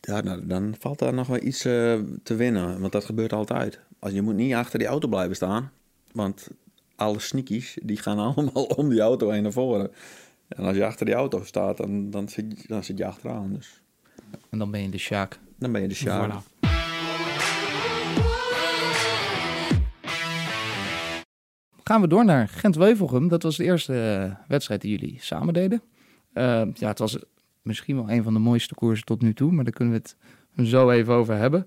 Ja, nou, dan valt daar nog wel iets eh, te winnen. Want dat gebeurt altijd. Als, je moet niet achter die auto blijven staan. Want alle sneakies, die gaan [LAUGHS] allemaal om die auto heen naar voren. En als je achter die auto staat, dan, dan, zit, dan zit je achteraan. Dus En dan ben je de Sjaak. dan ben je de sjaak. Voilà. Gaan we door naar Gent-Wevelgem. Dat was de eerste eh, wedstrijd die jullie samen deden. Eh, ja, het was misschien wel een van de mooiste koersen tot nu toe, maar daar kunnen we het zo even over hebben.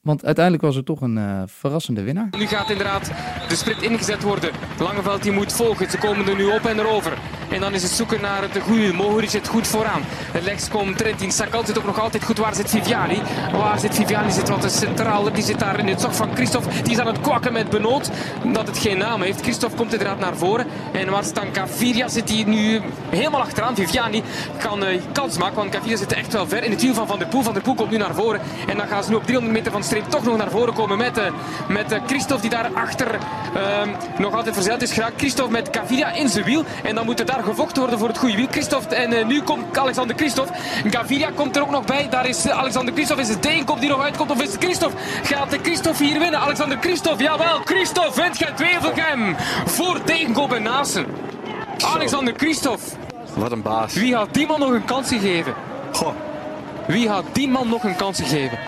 Want uiteindelijk was er toch een eh, verrassende winnaar. Nu gaat inderdaad de sprint ingezet worden. Langeveld die moet volgen. Ze komen er nu op en erover. En dan is het zoeken naar het goede. Mohoric zit goed vooraan. Rechts komt Trentin. Sakal zit ook nog altijd goed. Waar zit Viviani? Waar zit Viviani? Zit wat centraal. Die zit daar in het zog van Christophe. Die is aan het kwakken met Benoot. Dat het geen naam heeft. Christophe komt inderdaad naar voren. En waar staat Gaviria? Zit hij nu helemaal achteraan. Viviani kan eh, kans maken. Want Gaviria zit echt wel ver in het wiel van Van der Poel. Van der Poel komt nu naar voren. En dan gaan ze nu op 300 meter van de streep toch nog naar voren komen met, eh, met eh, Christophe die daar achter ehm, nog altijd verzeild is geraakt. Christophe met Gaviria in zijn wiel. En dan moet er daar gevochten worden voor het goede wiel. Christophe en eh, nu komt Alexander Christophe. Gaviria komt er ook nog bij. Daar is eh, Alexander Christophe. Is het Deenkop die nog uitkomt of is het Christophe? Gaat de Christophe hier winnen? Alexander Christophe, jawel. Christophe wint Gent Wevelgem voor Deenkop en Naassen. Alexander Christophe. Wat een baas. Wie had die man nog een kans gegeven? Goh. Wie had die man nog een kans gegeven?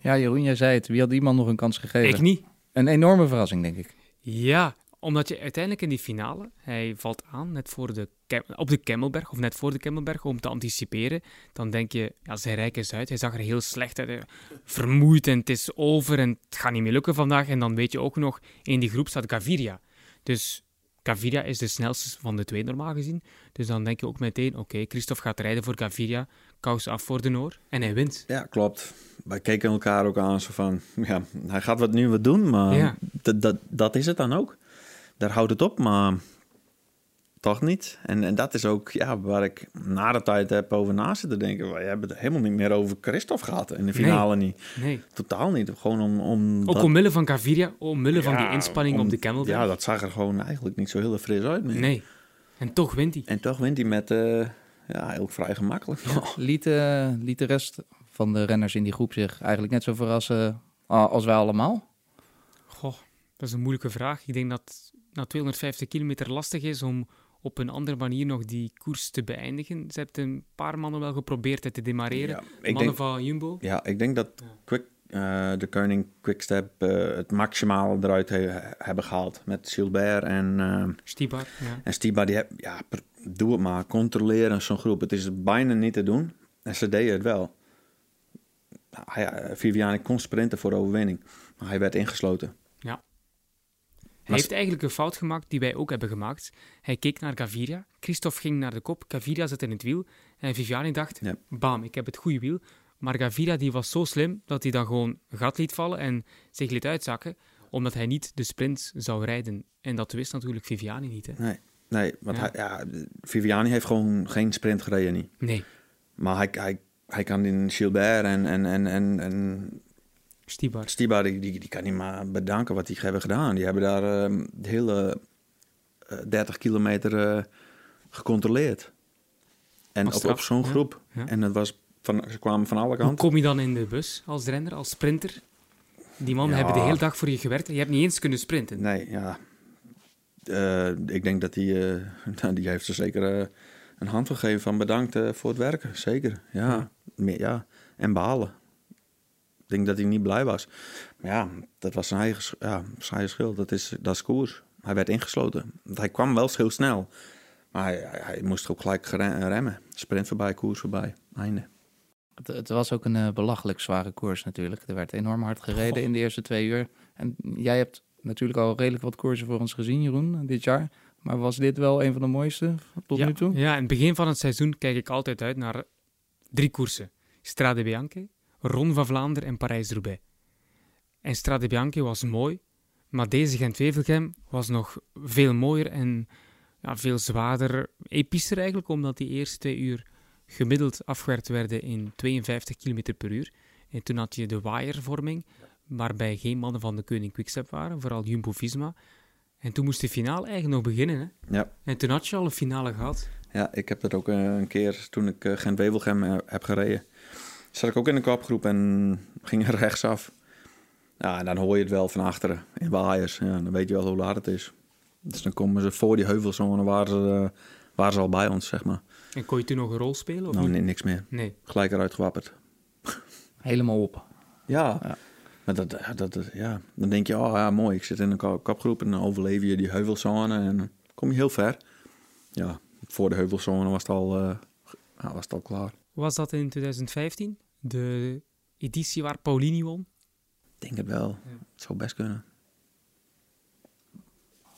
Ja, Jeroen, jij zei het. Wie had die man nog een kans gegeven? Ik niet. Een enorme verrassing, denk ik. Ja, omdat je uiteindelijk in die finale, hij valt aan net voor de, op de Kemmelberg, of net voor de Kemmelberg, om te anticiperen. Dan denk je, ja, zijn rijk is uit. Hij zag er heel slecht uit. Vermoeid en het is over en het gaat niet meer lukken vandaag. En dan weet je ook nog, in die groep staat Gaviria. Dus Gaviria is de snelste van de twee normaal gezien. Dus dan denk je ook meteen, oké, Christophe gaat rijden voor Gaviria. Kous af voor de Noor. En hij wint. Ja, klopt. Wij keken elkaar ook aan zo van, ja, hij gaat wat nu wat doen, maar Ja. dat, dat, dat is het dan ook. Daar houdt het op, maar toch niet. En, en dat is ook ja, waar ik na de tijd heb over na zitten denken. We hebben het helemaal niet meer over Christophe gehad in de finale niet. Nee. Totaal niet. Gewoon om... om Ook dat- omwille van Gaviria, omwille van die Ja, inspanning om- op de Kemmelberg. Ja, dat zag er gewoon eigenlijk niet zo heel fris uit meer. Nee. En toch wint hij. En toch wint hij met, eh, ja, heel vrij gemakkelijk. [LAUGHS] Liet, eh, liet de rest van de renners in die groep zich eigenlijk net zo verrassen a- als wij allemaal? Goh, dat is een moeilijke vraag. Ik denk dat na 250 kilometer lastig is om op een andere manier nog die koers te beëindigen. Ze hebben een paar mannen wel geprobeerd het te demareren. Ja, mannen denk- van Jumbo. Ja, ik denk dat Quick, eh, de Koning Quickstep eh, het maximaal eruit he- hebben gehaald. Met Gilbert en, Stibar, ja. en Stiba. Die heb, ja, doe het maar. Controleren zo'n groep. Het is bijna niet te doen. En ze deden het wel. Nou, Viviani kon sprinten voor de overwinning. Maar hij werd ingesloten. Hij heeft eigenlijk een fout gemaakt die wij ook hebben gemaakt. Hij keek naar Gaviria. Christophe ging naar de kop. Gaviria zat in het wiel. En Viviani dacht, Ja. bam, ik heb het goede wiel. Maar Gaviria die was zo slim dat hij dan gewoon gat liet vallen en zich liet uitzakken, omdat hij niet de sprint zou rijden. En dat wist natuurlijk Viviani niet. Hè? Nee, nee want Ja. Hij, ja, Viviani heeft gewoon geen sprint gereden. Niet. Nee, Maar hij, hij, hij kan in Gilbert en, en, en, en, en Stibar. Stiba, die, die, die kan niet maar bedanken wat die hebben gedaan. Die hebben daar ehm, de hele eh, 30 kilometer eh, gecontroleerd. En op, op zo'n ja. groep. Ja. En dat was van, ze kwamen van alle Hoe kanten. kom je dan in de bus als renner, als sprinter? Die mannen Ja. hebben de hele dag voor je gewerkt en je hebt niet eens kunnen sprinten. Nee, ja. Eh, ik denk dat die, eh, nou, [LAUGHS] die heeft ze zeker eh, een hand gegeven van bedankt eh, voor het werken. Zeker, ja. Ja. Meer, ja. En behalen. Ik denk dat hij niet blij was. Maar ja, dat was zijn eigen, ja, zijn eigen schuld. Dat is, dat is koers. Hij werd ingesloten. Want Hij kwam wel heel snel. Maar hij, moest ook gelijk remmen. Sprint voorbij, koers voorbij. Einde. Het, het was ook een eh, belachelijk zware koers natuurlijk. Er werd enorm hard gereden in de eerste twee uur. En jij hebt natuurlijk al redelijk wat koersen voor ons gezien, Jeroen, dit jaar. Maar was dit wel een van de mooiste tot ja, nu toe? Ja, in het begin van het seizoen kijk ik altijd uit naar drie koersen. Strade Bianche, Ron van Vlaanderen en Parijs-Roubaix. En Strade Bianche was mooi, maar deze Gent-Wevelgem was nog veel mooier en ja, veel zwaarder, epischer eigenlijk, omdat die eerste twee uur gemiddeld afgewerkt werden in 52 km per uur. En toen had je de waaiervorming, waarbij geen mannen van de Koning Quickstep waren, vooral Jumbo-Visma. En toen moest de finale eigenlijk nog beginnen. Hè? Ja. En toen had je al een finale gehad. Ja, ik heb dat ook eh, een keer toen ik uh, Gent-Wevelgem uh, heb gereden. Zat ik ook in een kopgroep en ging er [LAUGHS] rechtsaf. Ja, en dan hoor je het wel van achteren in waaiers. Ja, dan weet je wel hoe laat het is. Dus dan komen ze voor die heuvelzone, waren ze, waren ze al bij ons, zeg maar. En kon je toen nog een rol spelen? Of nou, nee, niks meer. Nee. Gelijk eruit gewapperd. [LAUGHS] Helemaal op. Ja, Ja. Maar dat, dat, dat- ja. dan denk je, oh ja, mooi, ik zit in een kopgroep en dan overleef je die heuvelzone en dan kom je heel ver. Ja, voor de heuvelzone was het al, eh, ja, was het al klaar. Was dat in 2015? De editie waar Paulini won? Ik denk het wel. Het zou best kunnen.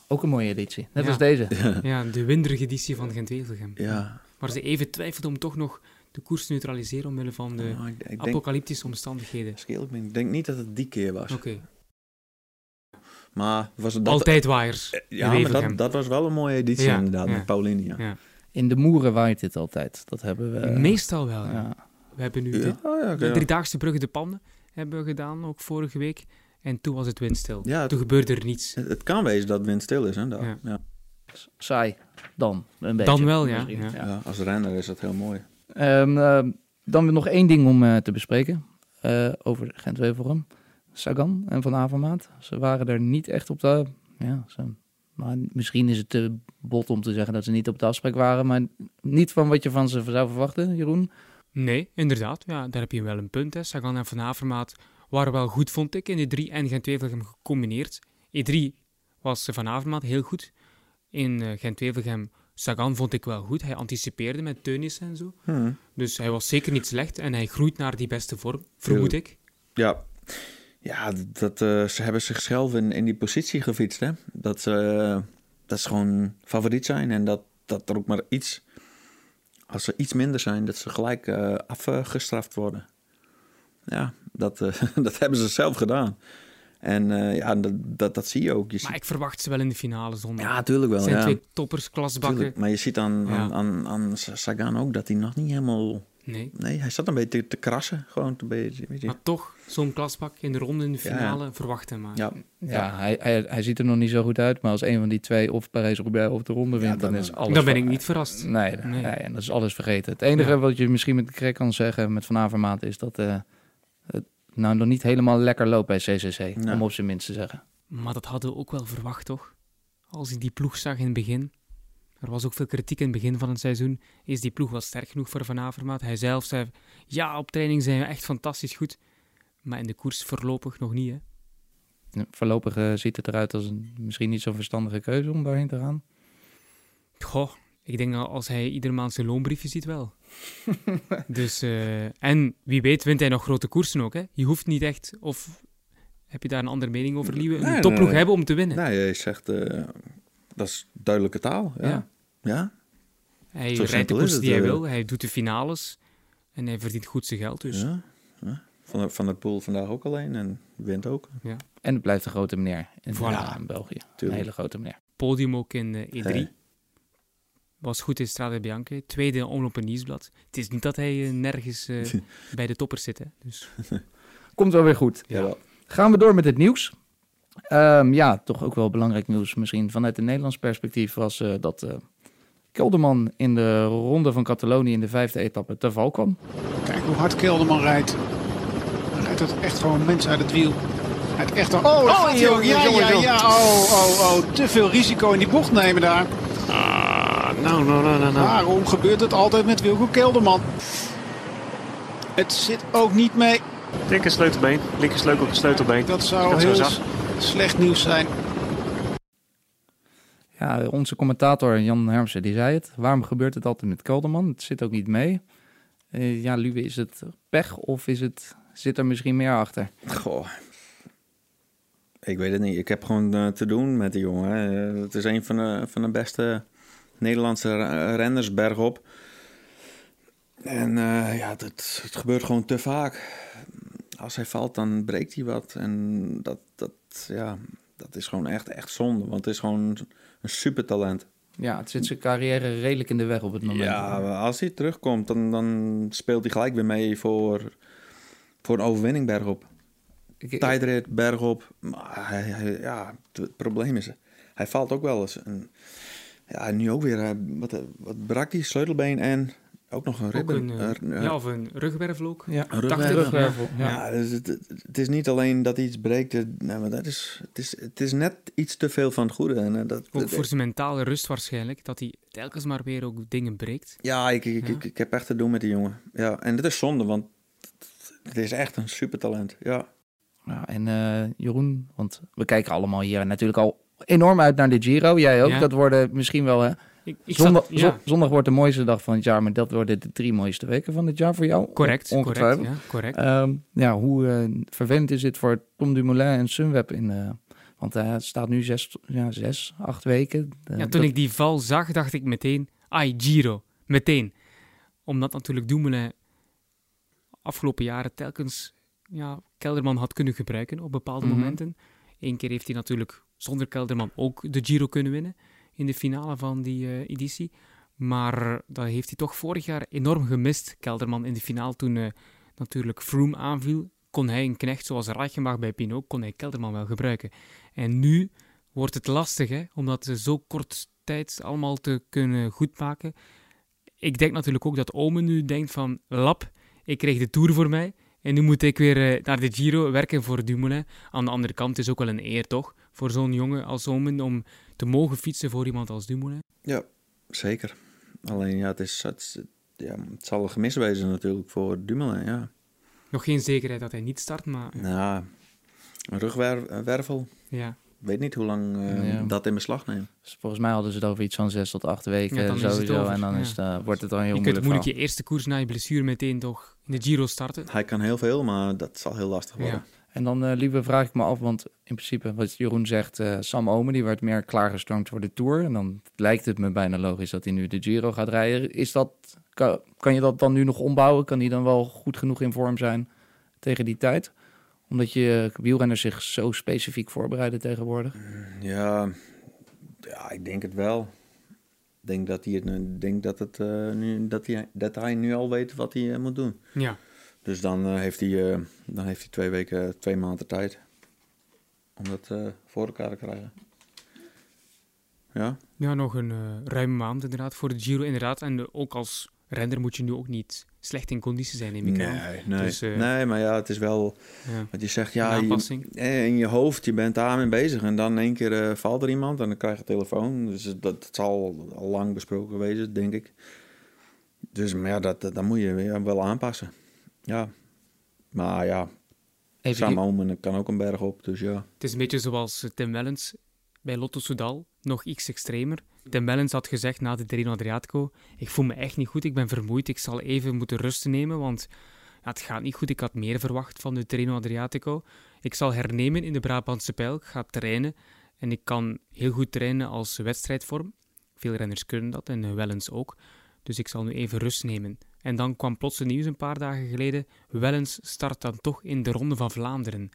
Ook een mooie editie. Net Ja. als deze. [LAUGHS] Ja, de winderige editie van Gent-Wevelgem. Ja, Waar ze even twijfelden om toch nog de koers te neutraliseren omwille van de maar ik, ik denk, apocalyptische omstandigheden. als ik eerlijk ben, ik denk niet dat het die keer was. Oké. Maar was het dat, Altijd waaiers. Ja, maar Wevelgem. dat, dat was wel een mooie editie Ja, inderdaad, ja. met Pauline. Ja. Ja. In de moeren waait dit altijd. Dat hebben we. Meestal wel. ja. We hebben nu Ja, de, oh ja, de driedaagse Brugge de Pannen hebben we gedaan, ook vorige week. En toen was het windstil. Ja, het- toen gebeurde er niets. Het, het kan wezen dat het windstil is, hè? daar. Ja. Ja. Saai. Dan. Een beetje. Dan wel, ja. Ja. Ja, als renner is dat heel mooi. Ehm, ehm, dan nog één ding om eh, te bespreken. eh, over Gent-Wevelgem. Sagan en Van Avermaat. Ze waren er niet echt op de... Ja, ze, maar misschien is het te bot om te zeggen dat ze niet op de afspraak waren. Maar niet van wat je van ze zou verwachten, Jeroen. Nee, inderdaad. Ja, daar heb je wel een punt. Hè. Sagan en Van Avermaat waren wel goed, vond ik, in de E3 en Gent-Wevelgem gecombineerd. E3 was Van Avermaat heel goed. In eh, Gent-Wevelgem, Sagan vond ik wel goed. Hij anticipeerde met Teunissen en zo. Hm. Dus hij was zeker niet slecht en hij groeit naar die beste vorm, vermoed ik. Ja, ja dat, eh, ze hebben zichzelf in, in die positie gefietst. Hè? Dat, ze, eh, dat ze gewoon favoriet zijn en dat, dat er ook maar iets, als ze iets minder zijn, dat ze gelijk eh, afgestraft worden. Ja, dat, eh, [LAUGHS] dat hebben ze zelf gedaan. En eh, ja, dat, dat, dat zie je ook. Je Maar ziet, ik verwacht ze wel in de finale zondag. ja, tuurlijk wel. het zijn Ja. twee toppers, klasbakken. Tuurlijk. Maar je ziet aan, Ja. aan, aan, aan Sagan ook dat hij nog niet helemaal... Nee. Nee, hij zat een beetje te, te krassen. Gewoon een beetje. Maar toch, zo'n klasbak in de ronde in de ja. finale, verwacht hem maar. Ja, Ja, Hij, hij, hij ziet er nog niet zo goed uit. Maar als een van die twee of Parijs-Roubaix of de ronde wint, dan, dan- is alles... Dan ben ik niet verrast. Nee, Nee. nee. en dat is alles vergeten. Het enige Ja. wat je misschien met Krek kan zeggen met Van Avermaat is dat eh, het nou nog niet helemaal lekker loopt bij CCC. Nee. Om op zijn minst te zeggen. Maar dat hadden we ook wel verwacht, toch? Als ik die ploeg zag in het begin. Er was ook veel kritiek in het begin van het seizoen. Is die ploeg wel sterk genoeg voor Van Avermaat? Hij zelf zei, ja, op training zijn we echt fantastisch goed. Maar in de koers voorlopig nog niet, hè? Ja, Voorlopig eh, ziet het eruit als een misschien niet zo'n verstandige keuze om daarheen te gaan. Goh, ik denk dat als hij iedere maand zijn loonbriefje ziet, wel. [LAUGHS] dus, eh, en wie weet wint hij nog grote koersen ook, hè? Je hoeft niet echt, of heb je daar een andere mening over, Liewe? Een Nee, topploeg nee. hebben om te winnen. Nee, je zegt, eh, dat is duidelijke taal. Ja. Ja. ja. Hij Zo rijdt de koers die hij wil, hij doet de finales en hij verdient goed zijn geld. Dus Ja, ja. Van, van der Poel vandaag ook alleen en wint ook. En het blijft een grote meneer in, Voilà. ja, in België. Een Tuurlijk. hele grote meneer. podium ook in eh, E3. Hey. Was goed in Strade Bianche. Tweede omloop in Nieuwsblad. Het is niet dat hij eh, nergens eh, [LAUGHS] bij de toppers zit. Hè. Dus [LAUGHS] Komt wel weer goed. Jawel. Gaan we door met het nieuws. Ehm, ja, toch ook wel belangrijk nieuws misschien vanuit een Nederlands perspectief was eh, dat eh Kelderman in de ronde van Catalonië in de vijfde etappe te val kwam. Kijk hoe hard Kelderman rijdt. Rijdt het echt gewoon mensen uit het wiel. Rijdt echt... Oh, gaat hij ook. Ja, ja, ja. Oh, oh, oh. Te veel risico in die bocht nemen daar. Nou, nou, nou, nou, nou. Waarom gebeurt het altijd met Wilco Kelderman? Het zit ook niet mee. Linker sleutelbeen, linker sleutel, sleutelbeen. Dat zou ik heel slecht nieuws zijn. Ja, onze commentator Jan Hermsen die zei het. Waarom gebeurt het altijd met Kelderman? Het zit ook niet mee. Eh, ja, Luwe, is het pech of is het, zit er misschien meer achter? Goh. Ik weet het niet. Ik heb gewoon eh, te doen met die jongen. het is een van de, van de beste Nederlandse re- renners bergop. En eh, ja, het, het gebeurt gewoon te vaak. Als hij valt, dan breekt hij wat. En dat, dat, ja, dat is gewoon echt, echt zonde. Want het is gewoon een supertalent. Ja, het zit zijn carrière redelijk in de weg op het moment. Ja, als hij terugkomt, dan, dan speelt hij gelijk weer mee voor, voor een overwinning bergop. Ik- Tijdrit, bergop. Maar hij, hij- ja, het probleem is, hij valt ook wel eens. En, ja, nu ook weer. hij- Wat, wat brak hij? Sleutelbeen en ook nog een ribben. een, eh, ja, of een rugwervel ook. ja, een rugwervel. Ja. Ja, dus het, het is niet alleen dat hij iets breekt. het- Nee, maar dat is, het, is, het is net iets te veel van het goede. En, eh, dat, Ook dat- voor zijn mentale rust waarschijnlijk, dat hij telkens maar weer ook dingen breekt. Ja, ik, ik, Ja. Ik, ik heb echt te doen met die jongen. Ja, en dat is zonde, want het is echt een supertalent. Ja. Ja, en eh, Jeroen, want we kijken allemaal hier natuurlijk al enorm uit naar de Giro. Jij ook. Ja. Dat worden misschien wel... Hè, Ik, ik zondag, zat- ja, zo- zondag wordt de mooiste dag van het jaar, maar dat worden de drie mooiste weken van het jaar voor jou. correct, correct, ja, correct. Ehm, ja, hoe eh, vervelend is dit voor Tom Dumoulin en Sunweb in... eh, want eh, het staat nu zes, ja, zes acht weken. Ja, toen dat- ik die val zag, dacht ik meteen, ai, Giro, meteen. Omdat natuurlijk Dumoulin afgelopen jaren telkens ja, Kelderman had kunnen gebruiken op bepaalde Mhm. momenten. Eén keer heeft hij natuurlijk zonder Kelderman ook de Giro kunnen winnen in de finale van die eh, editie. Maar dat heeft hij toch vorig jaar enorm gemist, Kelderman, in de finale toen eh, natuurlijk Froome aanviel. Kon hij een knecht zoals Reichenbach bij Pinot, kon hij Kelderman wel gebruiken. En nu wordt het lastig, hè, omdat ze zo kort tijd allemaal te kunnen goedmaken. Ik denk natuurlijk ook dat Omen nu denkt van, lap, ik kreeg de Tour voor mij en nu moet ik weer eh, naar de Giro werken voor Dumoulin. Aan de andere kant is ook wel een eer, toch? Voor zo'n jongen als Omen om te mogen fietsen voor iemand als Dumoulin. ja, zeker. Alleen ja, het, is, het, ja, het zal een gemis wezen natuurlijk voor Dumoulin, ja. Nog geen zekerheid dat hij niet start, maar eh, Nou, een rugwervel. ja. Ik weet niet hoe lang eh, Ja. dat in beslag neemt. Dus volgens mij hadden ze het over iets van zes tot acht weken Ja, dan is het sowieso. over, en dan ja. is het, eh, wordt het dan heel Je kunt moeilijk moeilijk verhaal. je eerste koers na je blessure meteen toch in de Giro starten. Hij kan heel veel, maar dat zal heel lastig worden. Ja. En dan, eh lieve, vraag ik me af, want in principe, wat Jeroen zegt, eh, Sam Omen, die werd meer klaargestoomd voor de Tour. En dan lijkt het me bijna logisch dat hij nu de Giro gaat rijden. Is dat, kan, kan je dat dan nu nog ombouwen? Kan hij dan wel goed genoeg in vorm zijn tegen die tijd? Omdat je wielrenners zich zo specifiek voorbereiden tegenwoordig. Ja, ja, ik denk het wel. Ik denk dat hij, het, denk dat, het, eh, nu, dat, hij, dat hij nu al weet wat hij eh, moet doen. Ja. Dus dan, eh, heeft, hij, eh, dan heeft hij twee weken, twee maanden tijd om dat eh, voor elkaar te krijgen. Ja, Ja, nog een eh, ruime maand inderdaad voor de Giro inderdaad. En eh, ook als renner moet je nu ook niet slecht in conditie zijn, neem ik aan. nee, nee. Dus, eh, nee, maar ja, het is wel Ja. wat je zegt. Ja, je, eh, in je hoofd, je bent daarmee bezig en dan in één keer eh, valt er iemand en dan krijg je een telefoon. Dus dat, dat zal al lang besproken wezen, denk ik. Dus maar ja, dat, dat, dat moet je weer wel aanpassen. Ja, maar ja, Even Sam Omen kan ook een berg op, dus ja. Het is een beetje zoals Tim Wellens bij Lotto Soudal, nog iets extremer. Tim Wellens had gezegd na de Treno Adriatico, ik voel me echt niet goed, ik ben vermoeid, ik zal even moeten rusten nemen, want ja, het gaat niet goed. Ik had meer verwacht van de Treno Adriatico. Ik zal hernemen in de Brabantse pijl, ik ga trainen en ik kan heel goed trainen als wedstrijdvorm. Veel renners kunnen dat en eh, Wellens ook. Dus ik zal nu even rust nemen. En dan kwam plots nieuws een paar dagen geleden. Wellens start dan toch in de Ronde van Vlaanderen.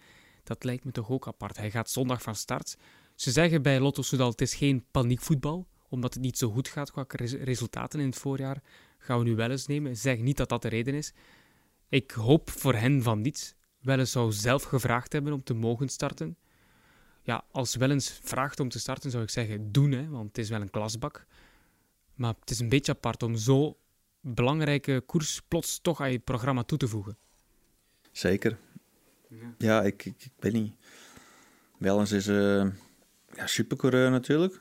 Dat lijkt me toch ook apart. Hij gaat zondag van start. Ze zeggen bij Lotto Soudal, het is geen paniekvoetbal, omdat het niet zo goed gaat qua res- resultaten in het voorjaar. Gaan we nu wel eens nemen. Ze zeggen niet dat dat de reden is. Ik hoop voor hen van niets. Wellens zou zelf gevraagd hebben om te mogen starten. Ja, als Wellens vraagt om te starten, zou ik zeggen doen, hè, want het is wel een klasbak. Maar het is een beetje apart om zo belangrijke koers plots toch aan je programma toe te voegen. Zeker. Ja, ik, ik, ik weet niet. Wellens is eh ja, supercoureur natuurlijk.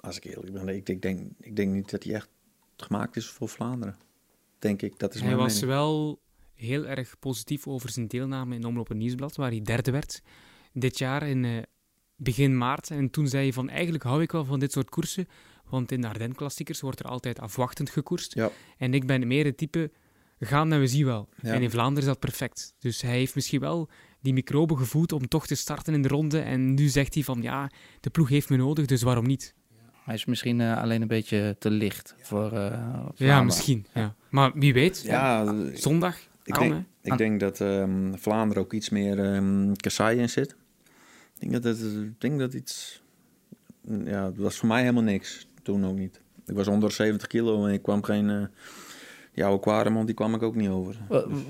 Als ik eerlijk ben, ik, ik, denk, ik denk niet dat hij echt gemaakt is voor Vlaanderen. Denk ik, dat is Hij was mening. wel heel erg positief over zijn deelname in Omloop en Nieuwsblad, waar hij derde werd. Dit jaar in eh, begin maart. En toen zei hij van, eigenlijk hou ik wel van dit soort koersen, want in de Ardennes-klassiekers wordt er altijd afwachtend gekoerst. Ja. En ik ben meer het type, gaan en we zien wel. Ja. En in Vlaanderen is dat perfect. Dus hij heeft misschien wel die microben gevoed om toch te starten in de ronde. En nu zegt hij van, ja, de ploeg heeft me nodig, dus waarom niet? Hij is misschien eh, alleen een beetje te licht voor uh, Ja, misschien. Ja. Maar wie weet, Ja, zondag ik kan, denk, ik denk dat ehm, Vlaanderen ook iets meer ehm kassei in zit. Ik denk dat het, ik denk dat iets... ja, het was voor mij helemaal niks. Toen ook niet. Ik was onder 70 kilo en ik kwam geen... Uh, oude Quaremont, die kwam ik ook niet over.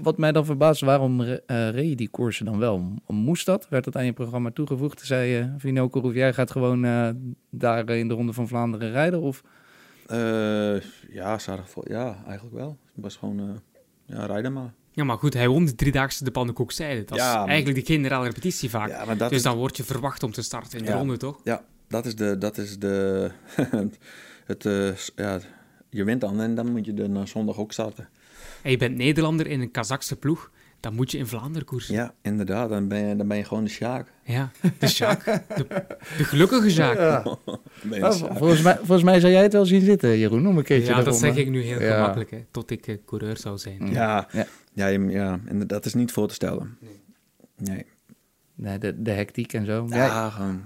Wat mij dan verbaast, waarom uh, reed je die koersen dan wel? Moest dat? Werd dat aan je programma toegevoegd? Zei je, Vino jij gaat gewoon uh, daar in de Ronde van Vlaanderen rijden? Of... Uh, ja, ja, eigenlijk wel. Het was gewoon, ja, rijden maar. Ja, maar goed, hij won de driedaagse de pannenkoekzijde. Dat ja, is eigenlijk de generale repetitie vaak. Ja, dus is... dan word je verwacht om te starten in de ronde, toch? Ja, dat is de... Dat is de [LAUGHS] het, uh, ja, je wint dan en dan moet je de zondag ook starten. En je bent Nederlander in een Kazakse ploeg. Dan moet je in Vlaanderen koersen. Ja, inderdaad. Dan ben je, dan ben je gewoon de Sjaak. Ja, de Sjaak. De, de gelukkige Sjaak. Ja. [LAUGHS] Oh, volgens, mij, volgens mij zou jij het wel zien zitten, Jeroen, om een keertje Ja, dat zeg ik nu heel gemakkelijk, hè, tot ik uh, coureur zou zijn. Ja, ja. ja, ja, en dat is niet voor te stellen. Nee. Nee, nee de, de hectiek en zo. Ja, gewoon...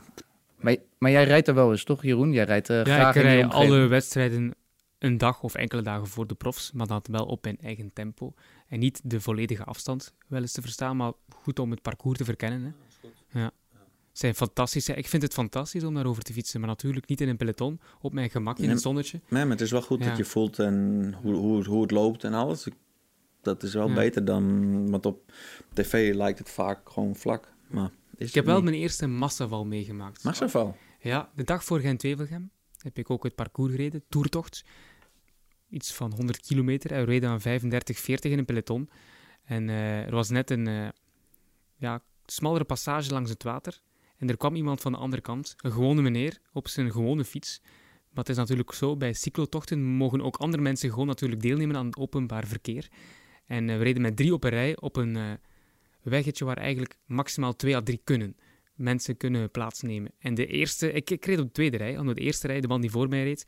Maar, maar jij rijdt er wel eens, toch, Jeroen? Jij rijdt uh, ja, graag ik rij alle wedstrijden een dag of enkele dagen voor de profs, maar dan wel op mijn eigen tempo. En niet de volledige afstand wel eens te verstaan, maar goed om het parcours te verkennen. Hè. Ja. Zijn fantastische. Ik vind het fantastisch om daarover te fietsen, maar natuurlijk niet in een peloton, op mijn gemak in het zonnetje. Nee, maar het is wel goed dat je voelt en hoe, hoe, hoe het loopt en alles. Dat is wel beter dan, want op tv lijkt het vaak gewoon vlak. Maar ik heb wel mijn eerste massaval meegemaakt. Massaval? Ja, de dag voor Gent-Wevelgem heb ik ook het parcours gereden, toertocht iets van 100 kilometer. Hij reed dan 35, 40 in een peloton. En uh, er was net een uh, ja, smallere passage langs het water. En er kwam iemand van de andere kant, een gewone meneer, op zijn gewone fiets. Maar het is natuurlijk zo, bij cyclotochten mogen ook andere mensen gewoon natuurlijk deelnemen aan het openbaar verkeer. En uh, we reden met drie op een rij op een weggetje waar eigenlijk maximaal twee à drie kunnen. Mensen kunnen plaatsnemen. En de eerste, ik, ik reed op de tweede rij, omdat de eerste rij, de man die voor mij reed,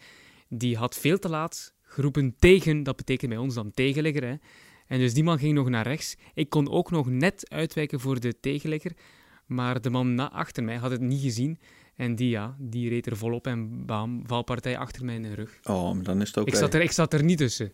die had veel te laat geroepen tegen, dat betekent bij ons dan tegenligger. Hè. En dus die man ging nog naar rechts. Ik kon ook nog net uitwijken voor de tegenligger, maar de man na achter mij had het niet gezien. En die, ja, die reed er volop en bam, valpartij achter mij in de rug. Oh, dan is het ook... Ik zat er, ik zat er niet tussen.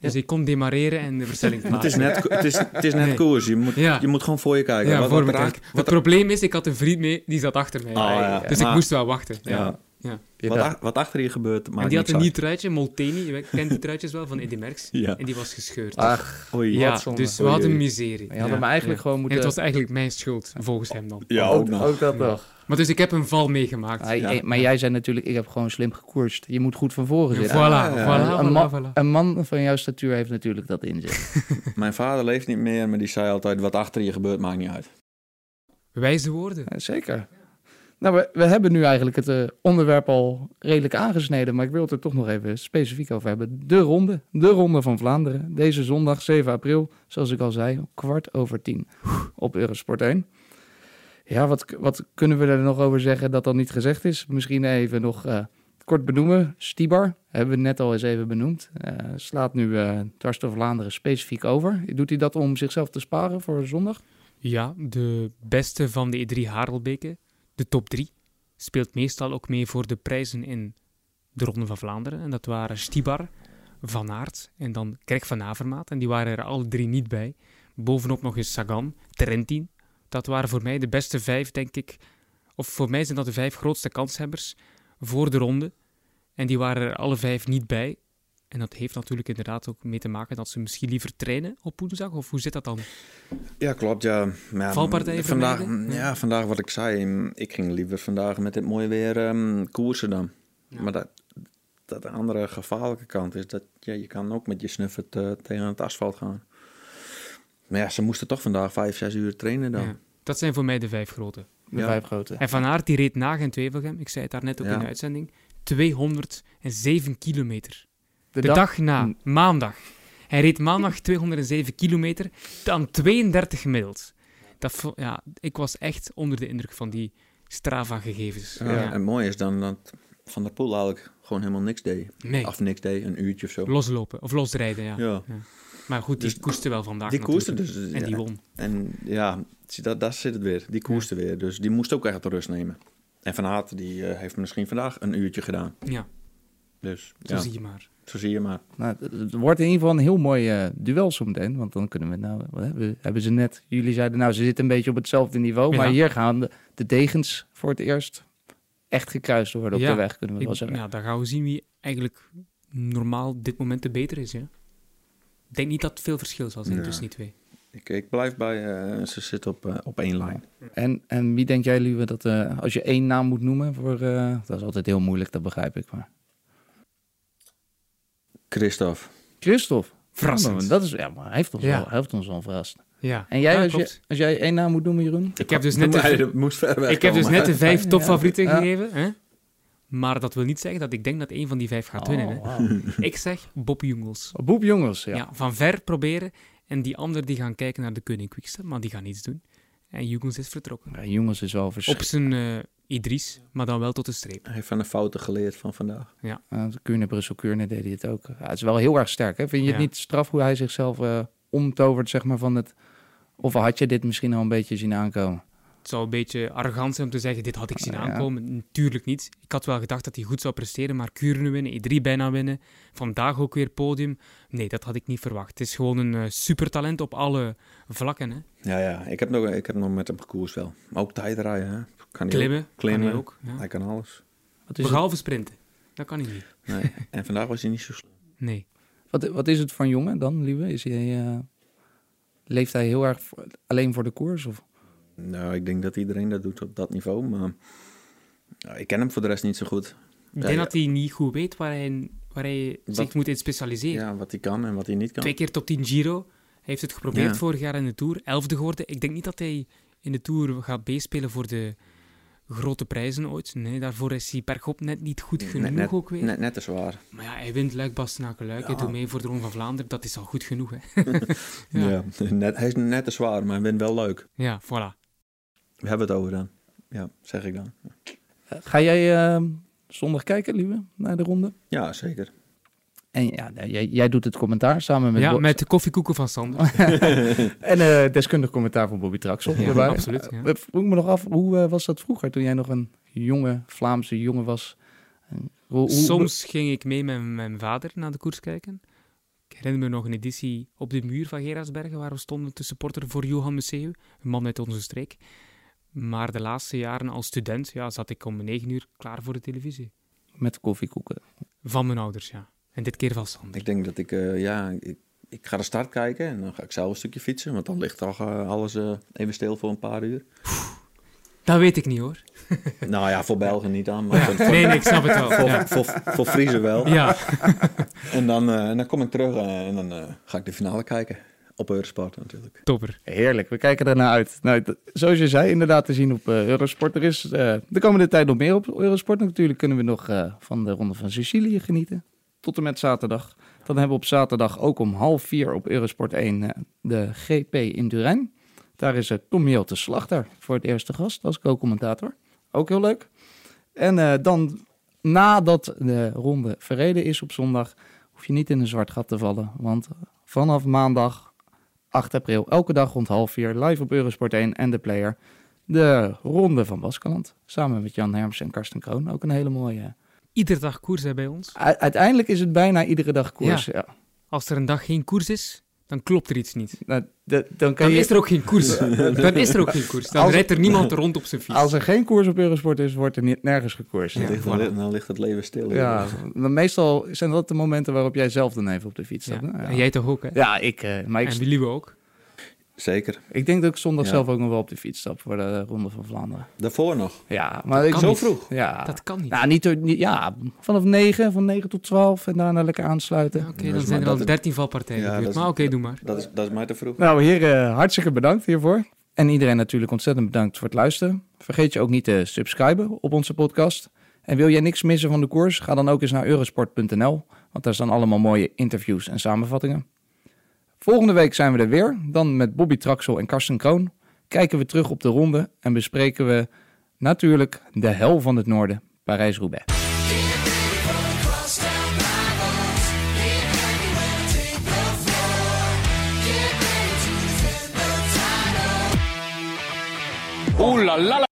Dus ik kon demareren en de versnelling [LAUGHS] het is net, het is, het is net koers. Je moet, je moet gewoon voor je kijken. Ja, wat, voor wat, het probleem is, ik had een vriend mee, die zat achter mij. Oh, dus ik moest wel wachten. Ja. Ja. Wat, wat, achter je gebeurt, En die had een nieuw truitje, Molteni. Je kent die truitjes wel, van Eddy Merckx. ja. En die was gescheurd. Ach, oei. Ja, dus we hadden miserie. Je had hem eigenlijk gewoon moeten... En het was eigenlijk mijn schuld, volgens hem dan. Ja, ook, ook dat nog. Maar dus ik heb een val meegemaakt. Ah, maar jij zei natuurlijk, ik heb gewoon slim gekoerst. Je moet goed van voren zitten. Voilà, voilà, een, man, een, man, van jouw statuur heeft natuurlijk dat in zich. [LAUGHS] Mijn vader leeft niet meer, maar die zei altijd, wat achter je gebeurt, maakt niet uit. Wijze woorden. zeker. Nou, we, we hebben nu eigenlijk het uh, onderwerp al redelijk aangesneden, maar ik wil het er toch nog even specifiek over hebben. De ronde, de ronde van Vlaanderen. Deze zondag 7 april, zoals ik al zei, kwart over tien op Eurosport 1. Ja, wat, wat kunnen we er nog over zeggen dat dan niet gezegd is? Misschien even nog uh, kort benoemen. Stibar, hebben we net al eens even benoemd. Uh, slaat nu uh, dwars Vlaanderen specifiek over. Doet hij dat om zichzelf te sparen voor zondag? Ja, de beste van de E3 Harelbeke de top drie speelt meestal ook mee voor de prijzen in de Ronde van Vlaanderen. En dat waren Stibar, Van Aert en dan Greg van Avermaat. En die waren er alle drie niet bij. Bovenop nog eens Sagan, Trentin. Dat waren voor mij de beste vijf, denk ik. Of voor mij zijn dat de vijf grootste kanshebbers voor de ronde. En die waren er alle vijf niet bij. En dat heeft natuurlijk inderdaad ook mee te maken dat ze misschien liever trainen op woensdag. Of hoe zit dat dan? Ja, klopt. Ja. ja Valpartijen vandaag, ja, vandaag wat ik zei. Ik ging liever vandaag met dit mooie weer um, koersen dan. Maar dat, dat de andere gevaarlijke kant is dat ja, je kan ook met je snuffert uh, tegen het asfalt gaan. Maar ja, ze moesten toch vandaag vijf, zes uur trainen dan. dat zijn voor mij de vijf grote. De vijf grote. En Van Aert die reed na Gent Wevelgem, ik zei het daar net ook in de uitzending, 207 kilometer. De, dag, na, maandag. Hij reed maandag 207 kilometer, dan 32 gemiddeld. Dat, ja, ik was echt onder de indruk van die Strava-gegevens. Ja, En mooi is dan dat Van der Poel eigenlijk gewoon helemaal niks deed. Nee. Of niks deed, een uurtje of zo. Loslopen, of losrijden, ja. ja. Maar goed, die dus, koerste wel vandaag Die koerste dus. En die won. En ja, dat, daar zit het weer. Die koerste weer. Dus die moest ook echt de rust nemen. En Van Aert, die uh, heeft misschien vandaag een uurtje gedaan. Ja. Dus, Zo zie je maar. Zo zie je maar. Nou, het wordt in ieder geval een heel mooi uh, duel zometeen. Want dan kunnen we nou... Wat hebben, hebben ze net... Jullie zeiden nou, ze zitten een beetje op hetzelfde niveau. Maar hier gaan de, de degens voor het eerst echt gekruist worden op Ja, de weg, kunnen we Ik- wel zeggen. ja, dan gaan we zien wie eigenlijk normaal dit moment de beter is. Ja. Ik denk niet dat het veel verschil zal zijn tussen die twee. Ik, ik blijf bij, eh, ze zitten op, eh, op één lijn. En, en wie denk jij, Lieve, dat eh, als je één naam moet noemen voor... eh, dat is altijd heel moeilijk, dat begrijp ik. Maar... Christophe. Christophe. Verrassend. Ja, maar dat is, ja, maar hij heeft ons, Ja. wel, hij heeft ons wel verrast. Ja. En jij, Ja, als, je, klopt. als jij één naam moet noemen, Jeroen? Ik heb dus net de, moest ik heb dus net de vijf topfavorieten Ja. gegeven. Hè? Maar dat wil niet zeggen dat ik denk dat één van die vijf gaat winnen. Hè? Oh. [LAUGHS] Ik zeg Bob Jungels. Boep jongens, ja. Ja. van ver proberen. En die anderen die gaan kijken naar de Koning Quickstep, maar die gaan niets doen. En Jungels is vertrokken. Ja, jongens is wel Op verschrikkelijk. zijn eh Idris, maar dan wel tot de streep. Hij heeft van de fouten geleerd van vandaag. Uh, Kuurne, Brussel, Kuurne deed hij het ook. Ja, het is wel heel erg sterk. Hè? Vind je het Ja. niet straf hoe hij zichzelf eh, omtovert, zeg maar, van het... Of had je dit misschien al een beetje zien aankomen? Het zou een beetje arrogant zijn om te zeggen, dit had ik zien Ja. aankomen. Natuurlijk niet. Ik had wel gedacht dat hij goed zou presteren, maar Kuurne winnen, E3 bijna winnen. Vandaag ook weer podium. Nee, dat had ik niet verwacht. Het is gewoon een eh, supertalent op alle vlakken. Hè. Ja, ja. Ik heb nog, ik heb nog met hem gekoers wel. Maar ook tijdrijden, hè. Kan hij Klimmen, ook. Klimmen. kan hij ook. Ja. Hij kan alles. Wat is, het, Behalve sprinten. Dat kan hij niet. Nee. [LAUGHS] en vandaag was hij niet zo slecht. Nee. wat, wat is het een jongen dan, Lieve? Is hij, eh, leeft hij heel erg voor- alleen voor de koers? Of? Nou, ik denk dat iedereen dat doet op dat niveau. Maar ja, ik ken hem voor de rest niet zo goed. Ik denk ja. dat hij niet goed weet waar hij, waar hij zich moet in specialiseren. Ja, wat hij kan en wat hij niet kan. Twee keer top 10 Giro. Hij heeft het geprobeerd Ja. vorig jaar in de Tour. Elfde geworden. Ik denk niet dat hij in de Tour gaat meespelen voor de grote prijzen ooit. Nee, daarvoor is hij bergop net niet goed genoeg net, net, ook weer. Net, net te zwaar. Maar ja, hij wint Luik, Bastenaken, Luik. Hij doet mee voor de Ronde van Vlaanderen. Dat is al goed genoeg, hè. Ja. [LAUGHS] Ja. Net, hij is net te zwaar, maar hij wint wel leuk. Ja, voilà. We hebben het over dan. Ja, zeg ik dan. Ga jij eh, zondag kijken, Lieve, naar de ronde? Ja, zeker. En ja, nee, jij, jij doet het commentaar samen met... ja, met de koffiekoeken van Sander. [LAUGHS] En eh, deskundig commentaar van Bobby Traxel. Ja, erbij. absoluut, ja. Eh, vroeg me nog af, hoe eh, was dat vroeger, toen jij nog een jonge Vlaamse jongen was? Hoe- hoe- Soms ging ik mee met mijn vader naar de koers kijken. Ik herinner me nog een editie op de muur van Gerardsbergen, waar we stonden te supporteren voor Johan Museeuw, een man uit onze streek. Maar de laatste jaren als student ja, zat ik om negen uur klaar voor de televisie. Met koffiekoeken. Van mijn ouders, ja. En dit keer van Sander. Ik denk dat ik, eh, ja, ik, ik ga de start kijken en dan ga ik zelf een stukje fietsen. Want dan ligt al eh, alles eh, even stil voor een paar uur. Dat weet ik niet hoor. [LAUGHS] nou ja, voor Belgen niet aan, maar Ja. voor, Nee, nee, ik snap het wel. voor, Ja. voor, voor Friesen wel. Ja, [LAUGHS] En, dan, eh, dan kom ik terug en dan eh, ga ik de finale kijken. Op Eurosport natuurlijk. topper. Heerlijk, we kijken ernaar uit. Nou, zoals je zei, inderdaad te zien op eh, Eurosport. Er is de komende tijd nog meer op Eurosport. Natuurlijk kunnen we nog eh, van de Ronde van Sicilië genieten. Tot en met zaterdag. Dan hebben we op zaterdag ook om half vier op Eurosport 1 eh, de GP in Turijn. Daar is uh, Tom te Slachter voor het eerste gast als co-commentator. Ook heel leuk. En eh, dan, nadat de ronde verreden is op zondag, hoef je niet in een zwart gat te vallen. Want vanaf maandag 8 april, elke dag rond half vier, live op Eurosport 1 en de player. De ronde van Baskeland. Samen met Jan Herms en Karsten Kroon. Ook een hele mooie. Iedere dag koers hè, bij ons. U- uiteindelijk is het bijna iedere dag koers. Ja. Als er een dag geen koers is, dan klopt er iets niet. Nou, de- dan kan Dan je, is er ook geen koers. [LAUGHS] Dan is er ook geen koers. Dan Als- rijdt er niemand rond op zijn fiets. als er geen koers op Eurosport is, wordt er niet, nergens gekoerst. Dan, Ja. ligt, dan, li- dan ligt het leven stil. Ja, dan meestal zijn dat de momenten waarop jij zelf dan even op de fiets Ja. staat. Ja, En jij toch ook, hè? ja ik, eh, maar ik, En Willy we ook. Zeker. ik denk dat ik zondag Ja. zelf ook nog wel op de fiets stap voor de Ronde van Vlaanderen. Daarvoor nog. Ja, maar ik, Zo niet. vroeg. Ja, Dat kan niet. Nou, niet, ja, vanaf 9, van 9 tot 12 en daarna lekker aansluiten. Ja, Oké, dan zijn maar er al is- 13 valpartijen Maar oké, doe maar. Dat is, dat is mij te vroeg. Nou, heren, hartstikke bedankt hiervoor. En iedereen natuurlijk ontzettend bedankt voor het luisteren. Vergeet je ook niet te subscriben op onze podcast. En wil jij niks missen van de koers? Ga dan ook eens naar eurosport.nl, want daar staan allemaal mooie interviews en samenvattingen. Volgende week zijn we er weer, dan met Bobby Traxel en Karsten Kroon. Kijken we terug op de ronde en bespreken we natuurlijk de hel van het noorden, Parijs-Roubaix. Oeh la la la.